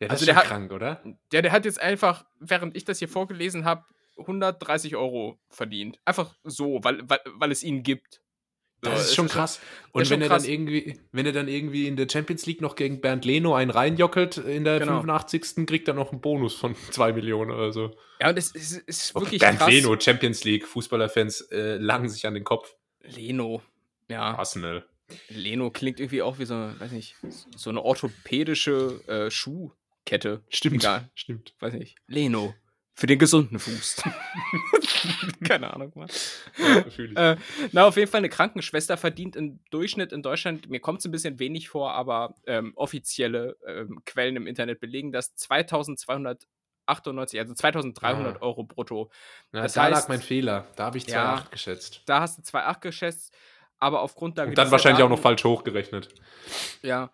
Ja, das Also ist der hat- krank, oder? Der, der hat jetzt einfach, während ich das hier vorgelesen habe, 130 Euro verdient. Einfach so, weil, weil, weil es ihn gibt. So, Das ist schon krass. Und wenn er krass. dann irgendwie, wenn er dann irgendwie in der Champions League noch gegen Bernd Leno einen reinjockelt in der Genau. 85. kriegt er noch einen Bonus von 2 Millionen oder so. Ja, und es ist, ist wirklich Bernd krass. Leno, Champions League, Fußballerfans äh, lagen sich an den Kopf. Leno. Ja, Arsenal. Leno klingt irgendwie auch wie so, weiß nicht, so eine orthopädische äh, Schuhkette. Stimmt. Egal. Stimmt. Weiß nicht. Leno. Für den gesunden Fuß. Keine Ahnung, Mann. Ja. Äh, na, auf jeden Fall eine Krankenschwester verdient im Durchschnitt in Deutschland, mir kommt es ein bisschen wenig vor, aber ähm, offizielle ähm, Quellen im Internet belegen das 2298, also 2300 Ah. Euro brutto. Ja, das da heißt- lag mein Fehler. Da habe ich 2,8 Ja. geschätzt. Da hast du 2,8 geschätzt, aber auf Grundlage Und dann wahrscheinlich auch noch Daten- falsch hochgerechnet. Ja.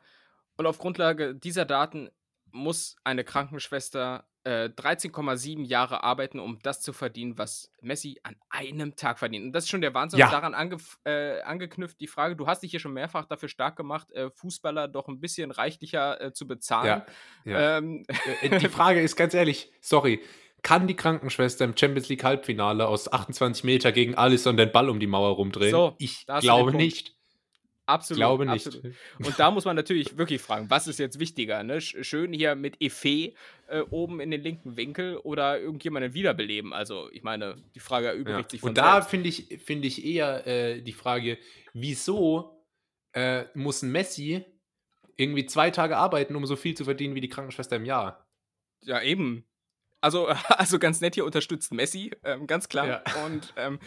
Und auf Grundlage dieser Daten muss eine Krankenschwester äh, 13,7 Jahre arbeiten, um das zu verdienen, was Messi an einem Tag verdient. Und das ist schon der Wahnsinn. Ja. Daran angef äh, angeknüpft die Frage, du hast dich hier schon mehrfach dafür stark gemacht, äh, Fußballer doch ein bisschen reichlicher äh, zu bezahlen. Ja. Ähm, Äh, Die Frage ist ganz ehrlich, sorry, kann die Krankenschwester im Champions League Halbfinale aus 28 Meter gegen Alisson den Ball um die Mauer rumdrehen? So, ich glaube nicht. Absolut. glaube nicht. Absolut. Und da muss man natürlich wirklich fragen, was ist jetzt wichtiger? Ne? Sch- Schön hier mit Effet äh, oben in den linken Winkel oder irgendjemanden wiederbeleben? Also, ich meine, die Frage Ja. erübrigt sich von Und da finde ich, finde ich eher äh, die Frage, wieso äh, muss ein Messi irgendwie zwei Tage arbeiten, um so viel zu verdienen wie die Krankenschwester im Jahr? Ja, eben. Also, also ganz nett hier unterstützt Messi, ähm, ganz klar. Ja. Und ähm,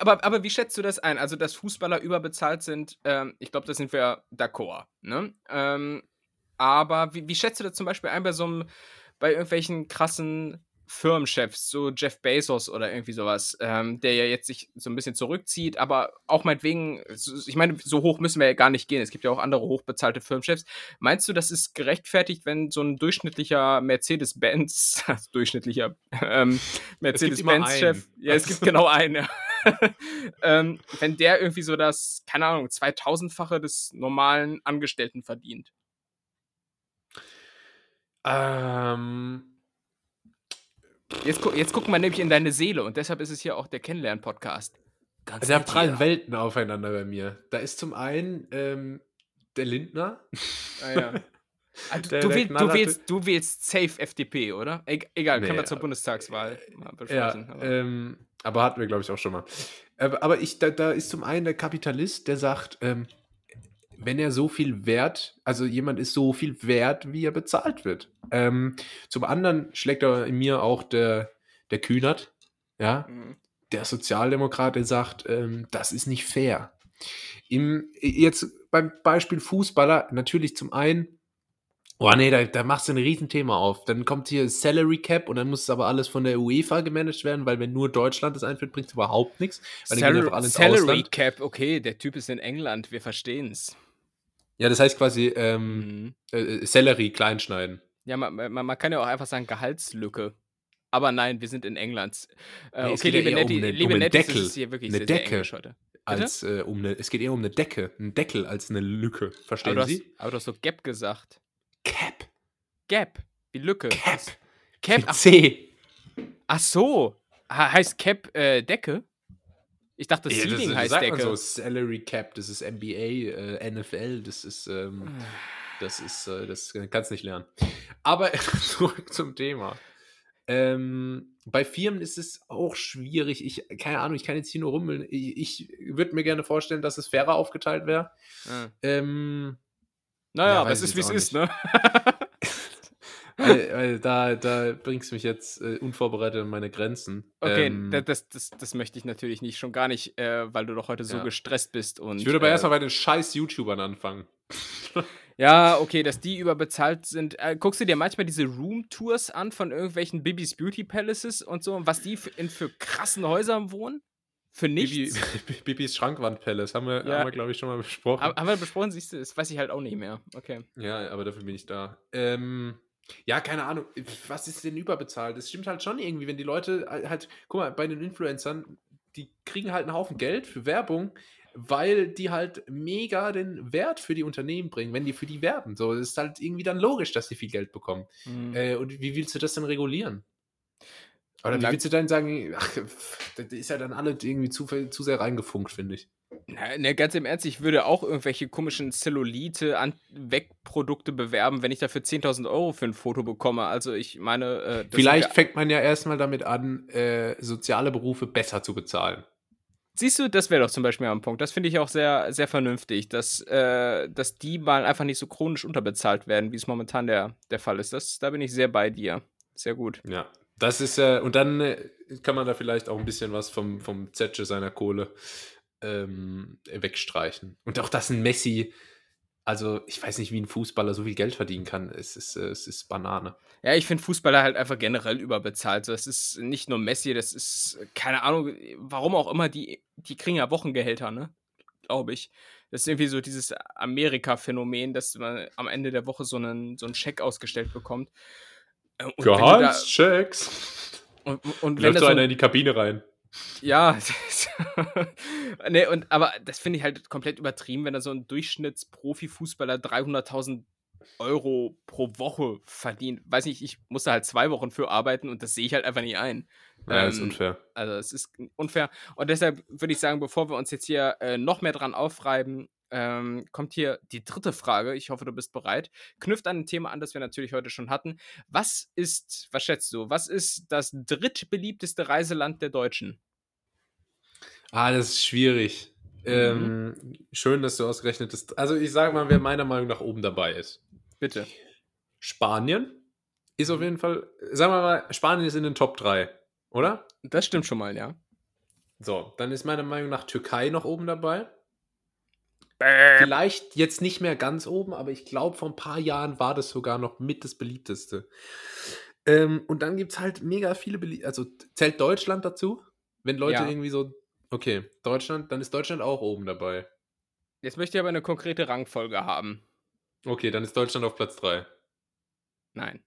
aber, aber wie schätzt du das ein? Also, dass Fußballer überbezahlt sind, ähm, ich glaube, da sind wir d'accord. Ne? Ähm, aber wie, wie schätzt du das zum Beispiel ein bei so einem, bei irgendwelchen krassen Firmenchefs, so Jeff Bezos oder irgendwie sowas, ähm, der ja jetzt sich so ein bisschen zurückzieht, aber auch meinetwegen, ich meine, so hoch müssen wir ja gar nicht gehen. Es gibt ja auch andere hochbezahlte Firmenchefs. Meinst du, das ist gerechtfertigt, wenn so ein durchschnittlicher Mercedes-Benz, also durchschnittlicher ähm, Mercedes-Benz-Chef, ja, es gibt genau einen, ja. ähm, wenn der irgendwie so das, keine Ahnung, 2000-fache des normalen Angestellten verdient? Ähm, Jetzt, gu jetzt gucken wir nämlich in deine Seele und deshalb ist es hier auch der Kennenlern-Podcast. Ganz also da nett prallen. Welten aufeinander bei mir. Da ist zum einen ähm, der Lindner. Ah, ja. Du, Der- du, der du, wählst, du wählst safe FDP, oder? E egal, können Nee, wir zur aber- Bundestagswahl mal Ja, besprechen. aber- ähm, aber hatten wir, glaube ich, auch schon mal. Aber, aber ich, da, da ist zum einen der Kapitalist, der sagt, ähm, wenn er so viel wert, also jemand ist so viel wert, wie er bezahlt wird. Ähm, zum anderen schlägt er in mir auch der, der Kühnert, ja, Mhm. der Sozialdemokrat, der sagt, ähm, das ist nicht fair. Im, jetzt beim Beispiel Fußballer, natürlich zum einen, oh nee, da, da machst du ein Riesenthema auf. Dann kommt hier Salary Cap und dann muss es aber alles von der UEFA gemanagt werden, weil wenn nur Deutschland das einführt, bringt es überhaupt nichts. Salary, Salary. Cap, okay, der Typ ist in England, wir verstehen's. Ja, das heißt quasi ähm, Mhm. äh, Sellerie kleinschneiden. Ja, man, man, man kann ja auch einfach sagen Gehaltslücke. Aber nein, wir sind in England. Äh, Nee, es okay, geht ja liebe eher um Netti, ne- liebe um Nettis, Deckel. ist hier wirklich Eine sehr, sehr Decke. englisch heute. Als, äh, um eine, es geht eher um eine Decke. Ein Deckel als eine Lücke. Aber Verstehen hast, Sie? aber du hast so Gap gesagt. Cap. Gap, wie Lücke. Cap. Cap, ach, C. ach so. Heißt Cap äh, Decke? Ich dachte, Ja, das, Seeding das heißt sagt man Decke. so. Salary Cap, das ist NBA, äh, NFL, das ist, ähm, das ist, äh, das kannst du nicht lernen. Aber zurück zum Thema. Ähm, bei Firmen ist es auch schwierig. Ich, keine Ahnung, ich kann jetzt hier nur rummeln. Ich, ich würde mir gerne vorstellen, dass es fairer aufgeteilt wäre. Ah. Ähm, Naja, Ja, aber es ist, wie es ist, ne? weil, weil da, da bringst du mich jetzt äh, unvorbereitet an meine Grenzen. Okay, ähm, da- das, das, das möchte ich natürlich nicht, schon gar nicht, äh, weil du doch heute so Ja. gestresst bist. Und, ich würde aber äh, erstmal bei den scheiß YouTubern anfangen. Ja, okay, dass die überbezahlt sind. Äh, guckst du dir manchmal diese Roomtours an von irgendwelchen Bibis Beauty Palaces und so, und was die für, in für krassen Häusern wohnen? Für Bibi, nichts? Bibis Schrankwandpalace haben wir, Ja. haben wir glaube ich, schon mal besprochen. Haben haben wir besprochen, siehst du, das weiß ich halt auch nicht mehr. Okay. Ja, aber dafür bin ich da. Ähm, ja, keine Ahnung. Was ist denn überbezahlt? Das stimmt halt schon irgendwie, wenn die Leute halt, guck mal, bei den Influencern, die kriegen halt einen Haufen Geld für Werbung, weil die halt mega den Wert für die Unternehmen bringen, wenn die für die werben. So, es ist halt irgendwie dann logisch, dass die viel Geld bekommen. Hm. Äh, und wie willst du das denn regulieren? Oder wie willst du dann sagen, ach, das ist ja dann alle irgendwie zu, zu sehr reingefunkt, finde ich. Na, ne, ganz im Ernst, ich würde auch irgendwelche komischen Zellulite an Wegprodukte bewerben, wenn ich dafür 10.000 Euro für ein Foto bekomme. Also ich meine, äh, Vielleicht sind fängt man ja erstmal damit an, äh, soziale Berufe besser zu bezahlen. Siehst du, das wäre doch zum Beispiel ein Punkt. Das finde ich auch sehr, sehr vernünftig, dass, äh, dass die mal einfach nicht so chronisch unterbezahlt werden, wie es momentan der, der Fall ist. Das, da bin ich sehr bei dir. Sehr gut. Ja. Das ist ja, und dann äh, kann man da vielleicht auch ein bisschen was vom, vom Zetsche seiner Kohle ähm, wegstreichen. Und auch das ein Messi, also ich weiß nicht, wie ein Fußballer so viel Geld verdienen kann. Es ist, äh, es ist Banane. Ja, ich finde Fußballer halt einfach generell überbezahlt. Das ist nicht nur Messi, das ist, keine Ahnung, warum auch immer, die, die kriegen ja Wochengehälter, ne? Glaube ich. Das ist irgendwie so dieses Amerika-Phänomen, dass man am Ende der Woche so einen, so einen Scheck ausgestellt bekommt. Äh, Und Gehaltschecks. Und, und wenn Läuft so einer in die Kabine rein. ja, nee, und aber das finde ich halt komplett übertrieben, wenn da so ein Durchschnittsprofi-Fußballer 300.000 Euro pro Woche verdient. Weiß nicht, ich muss da halt zwei Wochen für arbeiten und das sehe ich halt einfach nicht ein. Ja, ist Ähm, unfair. Also es ist unfair. Und deshalb würde ich sagen, bevor wir uns jetzt hier äh, noch mehr dran aufreiben, ähm, kommt hier die dritte Frage. Ich hoffe, du bist bereit. Knüpft an ein Thema an, das wir natürlich heute schon hatten. Was ist, was schätzt du, was ist das drittbeliebteste Reiseland der Deutschen? Ah, das ist schwierig. Mhm. Ähm, schön, dass du ausgerechnet hast. Also ich sage mal, wer meiner Meinung nach oben dabei ist. Bitte. Spanien ist auf jeden Fall, sagen wir mal, Spanien ist in den Top 3, oder? Das stimmt schon mal, ja. So, dann ist meiner Meinung nach Türkei noch oben dabei. Vielleicht jetzt nicht mehr ganz oben, aber ich glaube, vor ein paar Jahren war das sogar noch mit das beliebteste. Ähm, und dann gibt es halt mega viele beliebte. Also zählt Deutschland dazu? Wenn Leute Ja. irgendwie so. Okay, Deutschland, dann ist Deutschland auch oben dabei. Jetzt möchte ich aber eine konkrete Rangfolge haben. Okay, dann ist Deutschland auf Platz 3. Nein.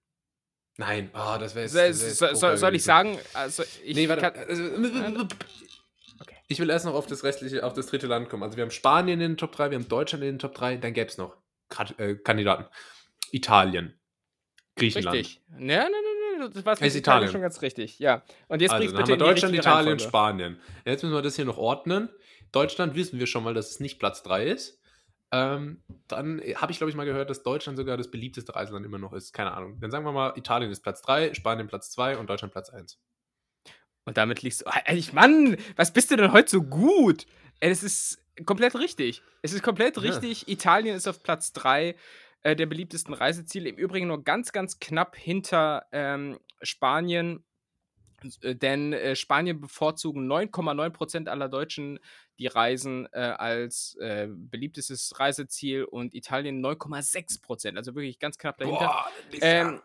Nein, ah, das wäre Soll, soll, soll, ich sagen, also ich nee, warte. kann, also, Okay. Ich will erst noch auf das restliche, auf das dritte Land kommen. Also wir haben Spanien in den Top 3, wir haben Deutschland in den Top 3, dann gäbe es noch äh, Kandidaten. Italien. Griechenland. richtig. Ja, nein, nein, nein, das war Es ist für Italien Italien. schon ganz richtig. Ja. Und jetzt Also, bitte haben wir Deutschland, Italien, Reihenfolge. Spanien. Jetzt müssen wir das hier noch ordnen. Deutschland wissen wir schon mal, dass es nicht Platz 3 ist. Ähm, dann habe ich, glaube ich, mal gehört, dass Deutschland sogar das beliebteste Reiseland immer noch ist. Keine Ahnung. Dann sagen wir mal, Italien ist Platz 3, Spanien Platz 2 und Deutschland Platz 1. Und damit liegst du. Ah, Ich, Mann, was bist du denn heute so gut? Das ist komplett richtig. Es ist komplett Ja. richtig. Italien ist auf Platz 3 äh, der beliebtesten Reiseziele. Im Übrigen nur ganz, ganz knapp hinter ähm, Spanien. Äh, Denn äh, Spanien bevorzugen 9,9% aller Deutschen die Reisen äh, als äh, beliebtestes Reiseziel und Italien 9,6%. Also wirklich ganz knapp dahinter. ist Ähm,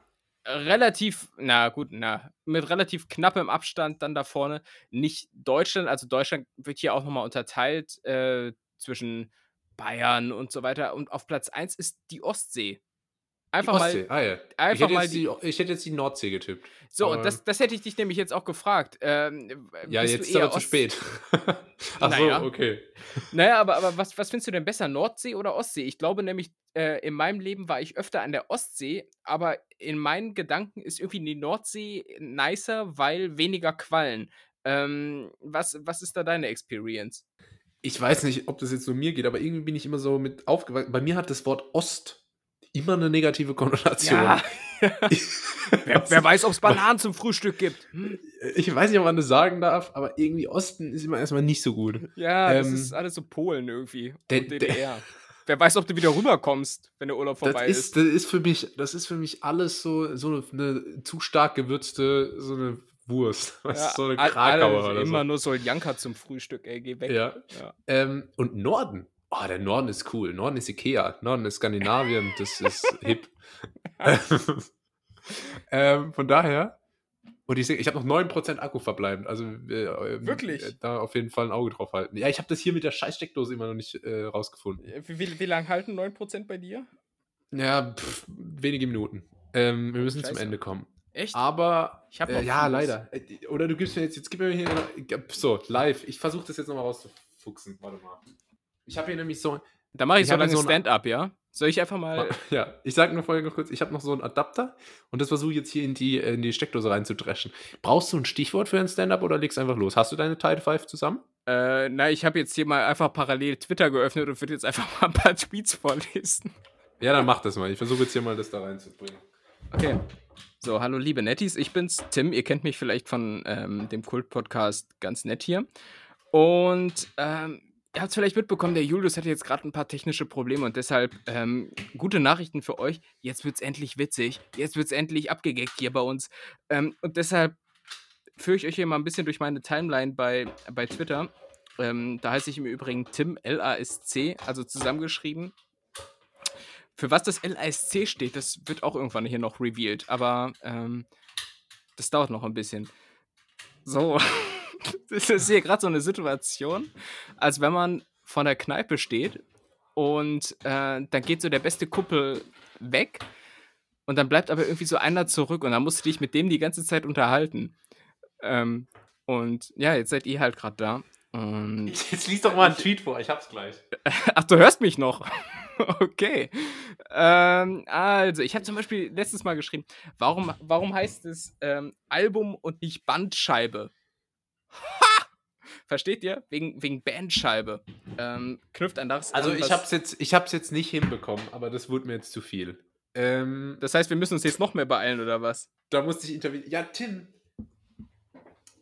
relativ, na gut, na, mit relativ knappem Abstand dann da vorne. Nicht Deutschland, also Deutschland wird hier auch nochmal unterteilt äh, zwischen Bayern und so weiter. Und auf Platz 1 ist die Ostsee. Einfach mal. Ah, ja. ich, einfach hätte mal jetzt die, ich hätte jetzt die Nordsee getippt. So, und das, das hätte ich dich nämlich jetzt auch gefragt. Ähm, Ja, jetzt ist aber zu Ost- spät. Ach Naja. so, okay. Naja, aber, aber was, was findest du denn besser, Nordsee oder Ostsee? Ich glaube nämlich, äh, in meinem Leben war ich öfter an der Ostsee, aber in meinen Gedanken ist irgendwie die Nordsee nicer, weil weniger Quallen. Ähm, was, was ist da deine Experience? Ich weiß nicht, ob das jetzt nur mir geht, aber irgendwie bin ich immer so mit aufgewachsen. Bei mir hat das Wort Ost immer eine negative Konnotation. wer, wer weiß, ob es Bananen zum Frühstück gibt. Hm? Ich weiß nicht, ob man das sagen darf, aber irgendwie Osten ist immer erstmal nicht so gut. Ja, das Ähm, ist alles so Polen irgendwie. der- DDR. wer weiß, ob du wieder rüberkommst, wenn der Urlaub Das vorbei ist, ist. das ist für mich, das ist für mich alles so, so eine, eine zu stark gewürzte, so eine Wurst. Weißt, du, so eine Krakauer oder immer so. nur Soljanka zum Frühstück, ey, geh weg. Ja. Ja. Ähm, und Norden. Oh, der Norden ist cool. Norden ist Ikea. Norden ist Skandinavien. Das ist hip. ähm, von daher. Und ich, ich habe noch 9% Akku verbleibend. Also äh, Wirklich? äh, da auf jeden Fall ein Auge drauf halten. Ja, ich habe das hier mit der scheiß Steckdose immer noch nicht äh, rausgefunden. Wie, wie, wie lange halten 9% bei dir? Ja, pff, wenige Minuten. Ähm, wir müssen zum Scheiße. Ende kommen. Echt? Aber Ich hab äh, ja, leider. Äh, Oder du gibst mir jetzt, jetzt gib mir hier so live. Ich versuche das jetzt nochmal rauszufuchsen. Warte mal. Ich habe hier nämlich so, Da mache ich, Ich so lange so ein- Stand-up, ja? Soll ich einfach mal. ja, ich sage nur vorher noch kurz, ich habe noch so einen Adapter und das versuche ich jetzt hier in die, in die Steckdose reinzudreschen. Brauchst du ein Stichwort für ein Stand-up oder legst einfach los? Hast du deine Tide 5 zusammen? Äh, na, ich habe jetzt hier mal einfach parallel Twitter geöffnet und würde jetzt einfach mal ein paar Tweets vorlesen. Ja, dann mach das mal. Ich versuche jetzt hier mal das da reinzubringen. Okay. So, hallo liebe Netties, ich bin's, Tim. Ihr kennt mich vielleicht von ähm, dem Kult-Podcast ganz nett hier. Und ähm, ihr habt es vielleicht mitbekommen, der Julius hatte jetzt gerade ein paar technische Probleme und deshalb ähm, gute Nachrichten für euch. Jetzt wird es endlich witzig. Jetzt wird es endlich abgegeckt hier bei uns. Ähm, und deshalb führe ich euch hier mal ein bisschen durch meine Timeline bei, bei Twitter. Ähm, da heiße ich im Übrigen Tim L-A-S-C, also zusammengeschrieben. Für was das LASC steht, das wird auch irgendwann hier noch revealed, aber ähm, das dauert noch ein bisschen. So, das ist hier gerade so eine Situation, als wenn man von der Kneipe steht und äh, dann geht so der beste Kuppel weg und dann bleibt aber irgendwie so einer zurück und dann musst du dich mit dem die ganze Zeit unterhalten. Ähm, und ja, jetzt seid ihr halt gerade da. Und Jetzt liest doch mal einen Tweet vor, ich hab's gleich. Ach, du hörst mich noch. okay. Ähm, also, ich habe zum Beispiel letztes Mal geschrieben, warum, warum heißt es ähm, Album und nicht Bandscheibe? Ha! Versteht ihr? Wegen, wegen Bandscheibe. Ähm, knüpft an das Also an, ich hab's, jetzt, ich hab's jetzt nicht hinbekommen, aber das wurde mir jetzt zu viel. Ähm, Das heißt, wir müssen uns jetzt noch mehr beeilen, oder was? da musste ich intervenieren. Ja, Tim.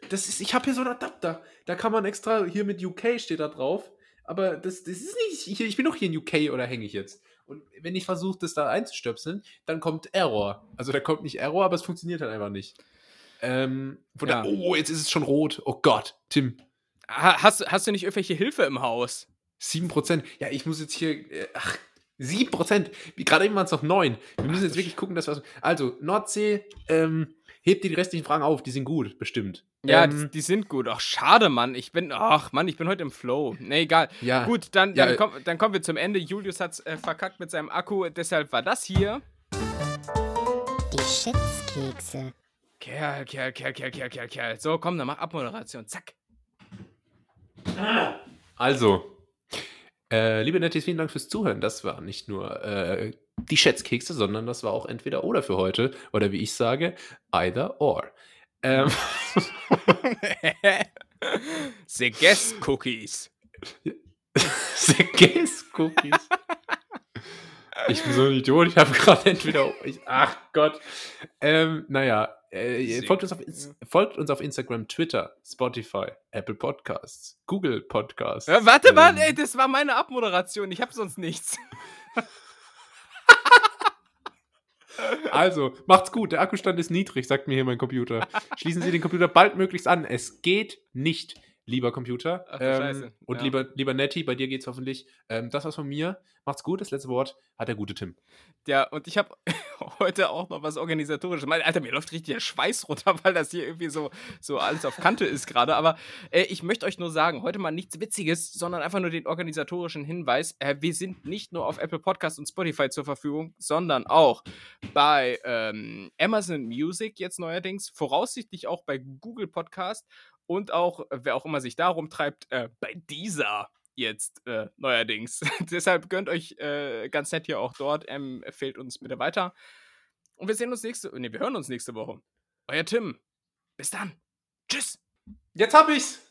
Das ist, ich habe hier so einen Adapter. Da kann man extra, hier mit UK steht da drauf. Aber das, das ist nicht, ich, ich bin doch hier in UK oder hänge ich jetzt? Und wenn ich versuche, das da einzustöpseln, dann kommt Error. Also da kommt nicht Error, aber es funktioniert halt einfach nicht. Ähm, von Ja. der, oh, jetzt ist es schon rot. Oh Gott, Tim. Ha- Hast, hast du nicht irgendwelche Hilfe im Haus? 7%. Ja, ich muss jetzt hier. äh, Ach, 7%. Wie gerade eben waren es noch 9. Wir müssen jetzt wirklich gucken, dass wir. Also, Nordsee, ähm, hebt dir die restlichen Fragen auf. Die sind gut, bestimmt. Ja, ähm, die, die sind gut. Ach, schade, Mann. Ich bin, ach, Mann, ich bin heute im Flow. Nee, egal. ja. Gut, dann, Ja, dann, äh, komm, dann kommen wir zum Ende. Julius hat's äh, verkackt mit seinem Akku, deshalb war das hier. Die Schätzkekse. Kerl, Kerl, Kerl, Kerl, Kerl, Kerl, Kerl. So, komm, dann mach Abmoderation. Zack. Also, äh, liebe Nettis, vielen Dank fürs Zuhören. Das war nicht nur äh, die Schätzkekse, sondern das war auch entweder oder für heute. Oder wie ich sage, either or. Ähm, The Guest Cookies. The Guess Cookies. Ich bin so ein Idiot, ich habe gerade entweder. Ich, ach Gott. Ähm, naja, äh, folgt, uns auf, folgt uns auf Instagram, Twitter, Spotify, Apple Podcasts, Google Podcasts. Äh, warte mal, ähm, ey, das war meine Abmoderation. Ich hab sonst nichts. Also, macht's gut. Der Akkustand ist niedrig, sagt mir hier mein Computer. Schließen Sie den Computer baldmöglichst an. Es geht nicht, lieber Computer. Ach ähm, Scheiße, Und ja. lieber, lieber Nettie, bei dir geht's hoffentlich. Ähm, das war's von mir. Macht's gut. Das letzte Wort hat der gute Tim. Ja, und ich habe heute auch noch was organisatorisches. Mein, Alter, mir läuft richtig der Schweiß runter, weil das hier irgendwie so, so alles auf Kante ist gerade. Aber äh, ich möchte euch nur sagen, heute mal nichts Witziges, sondern einfach nur den organisatorischen Hinweis. Äh, wir sind nicht nur auf Apple Podcast und Spotify zur Verfügung, sondern auch bei ähm, Amazon Music jetzt neuerdings, voraussichtlich auch bei Google Podcast und auch, äh, wer auch immer sich darum treibt, äh, bei dieser jetzt äh, neuerdings. Deshalb gönnt euch äh, ganz nett hier auch dort. Ähm, empfehlt uns bitte weiter. Und wir sehen uns nächste, nee, wir hören uns nächste Woche. Euer Tim. Bis dann. Tschüss. Jetzt hab ich's!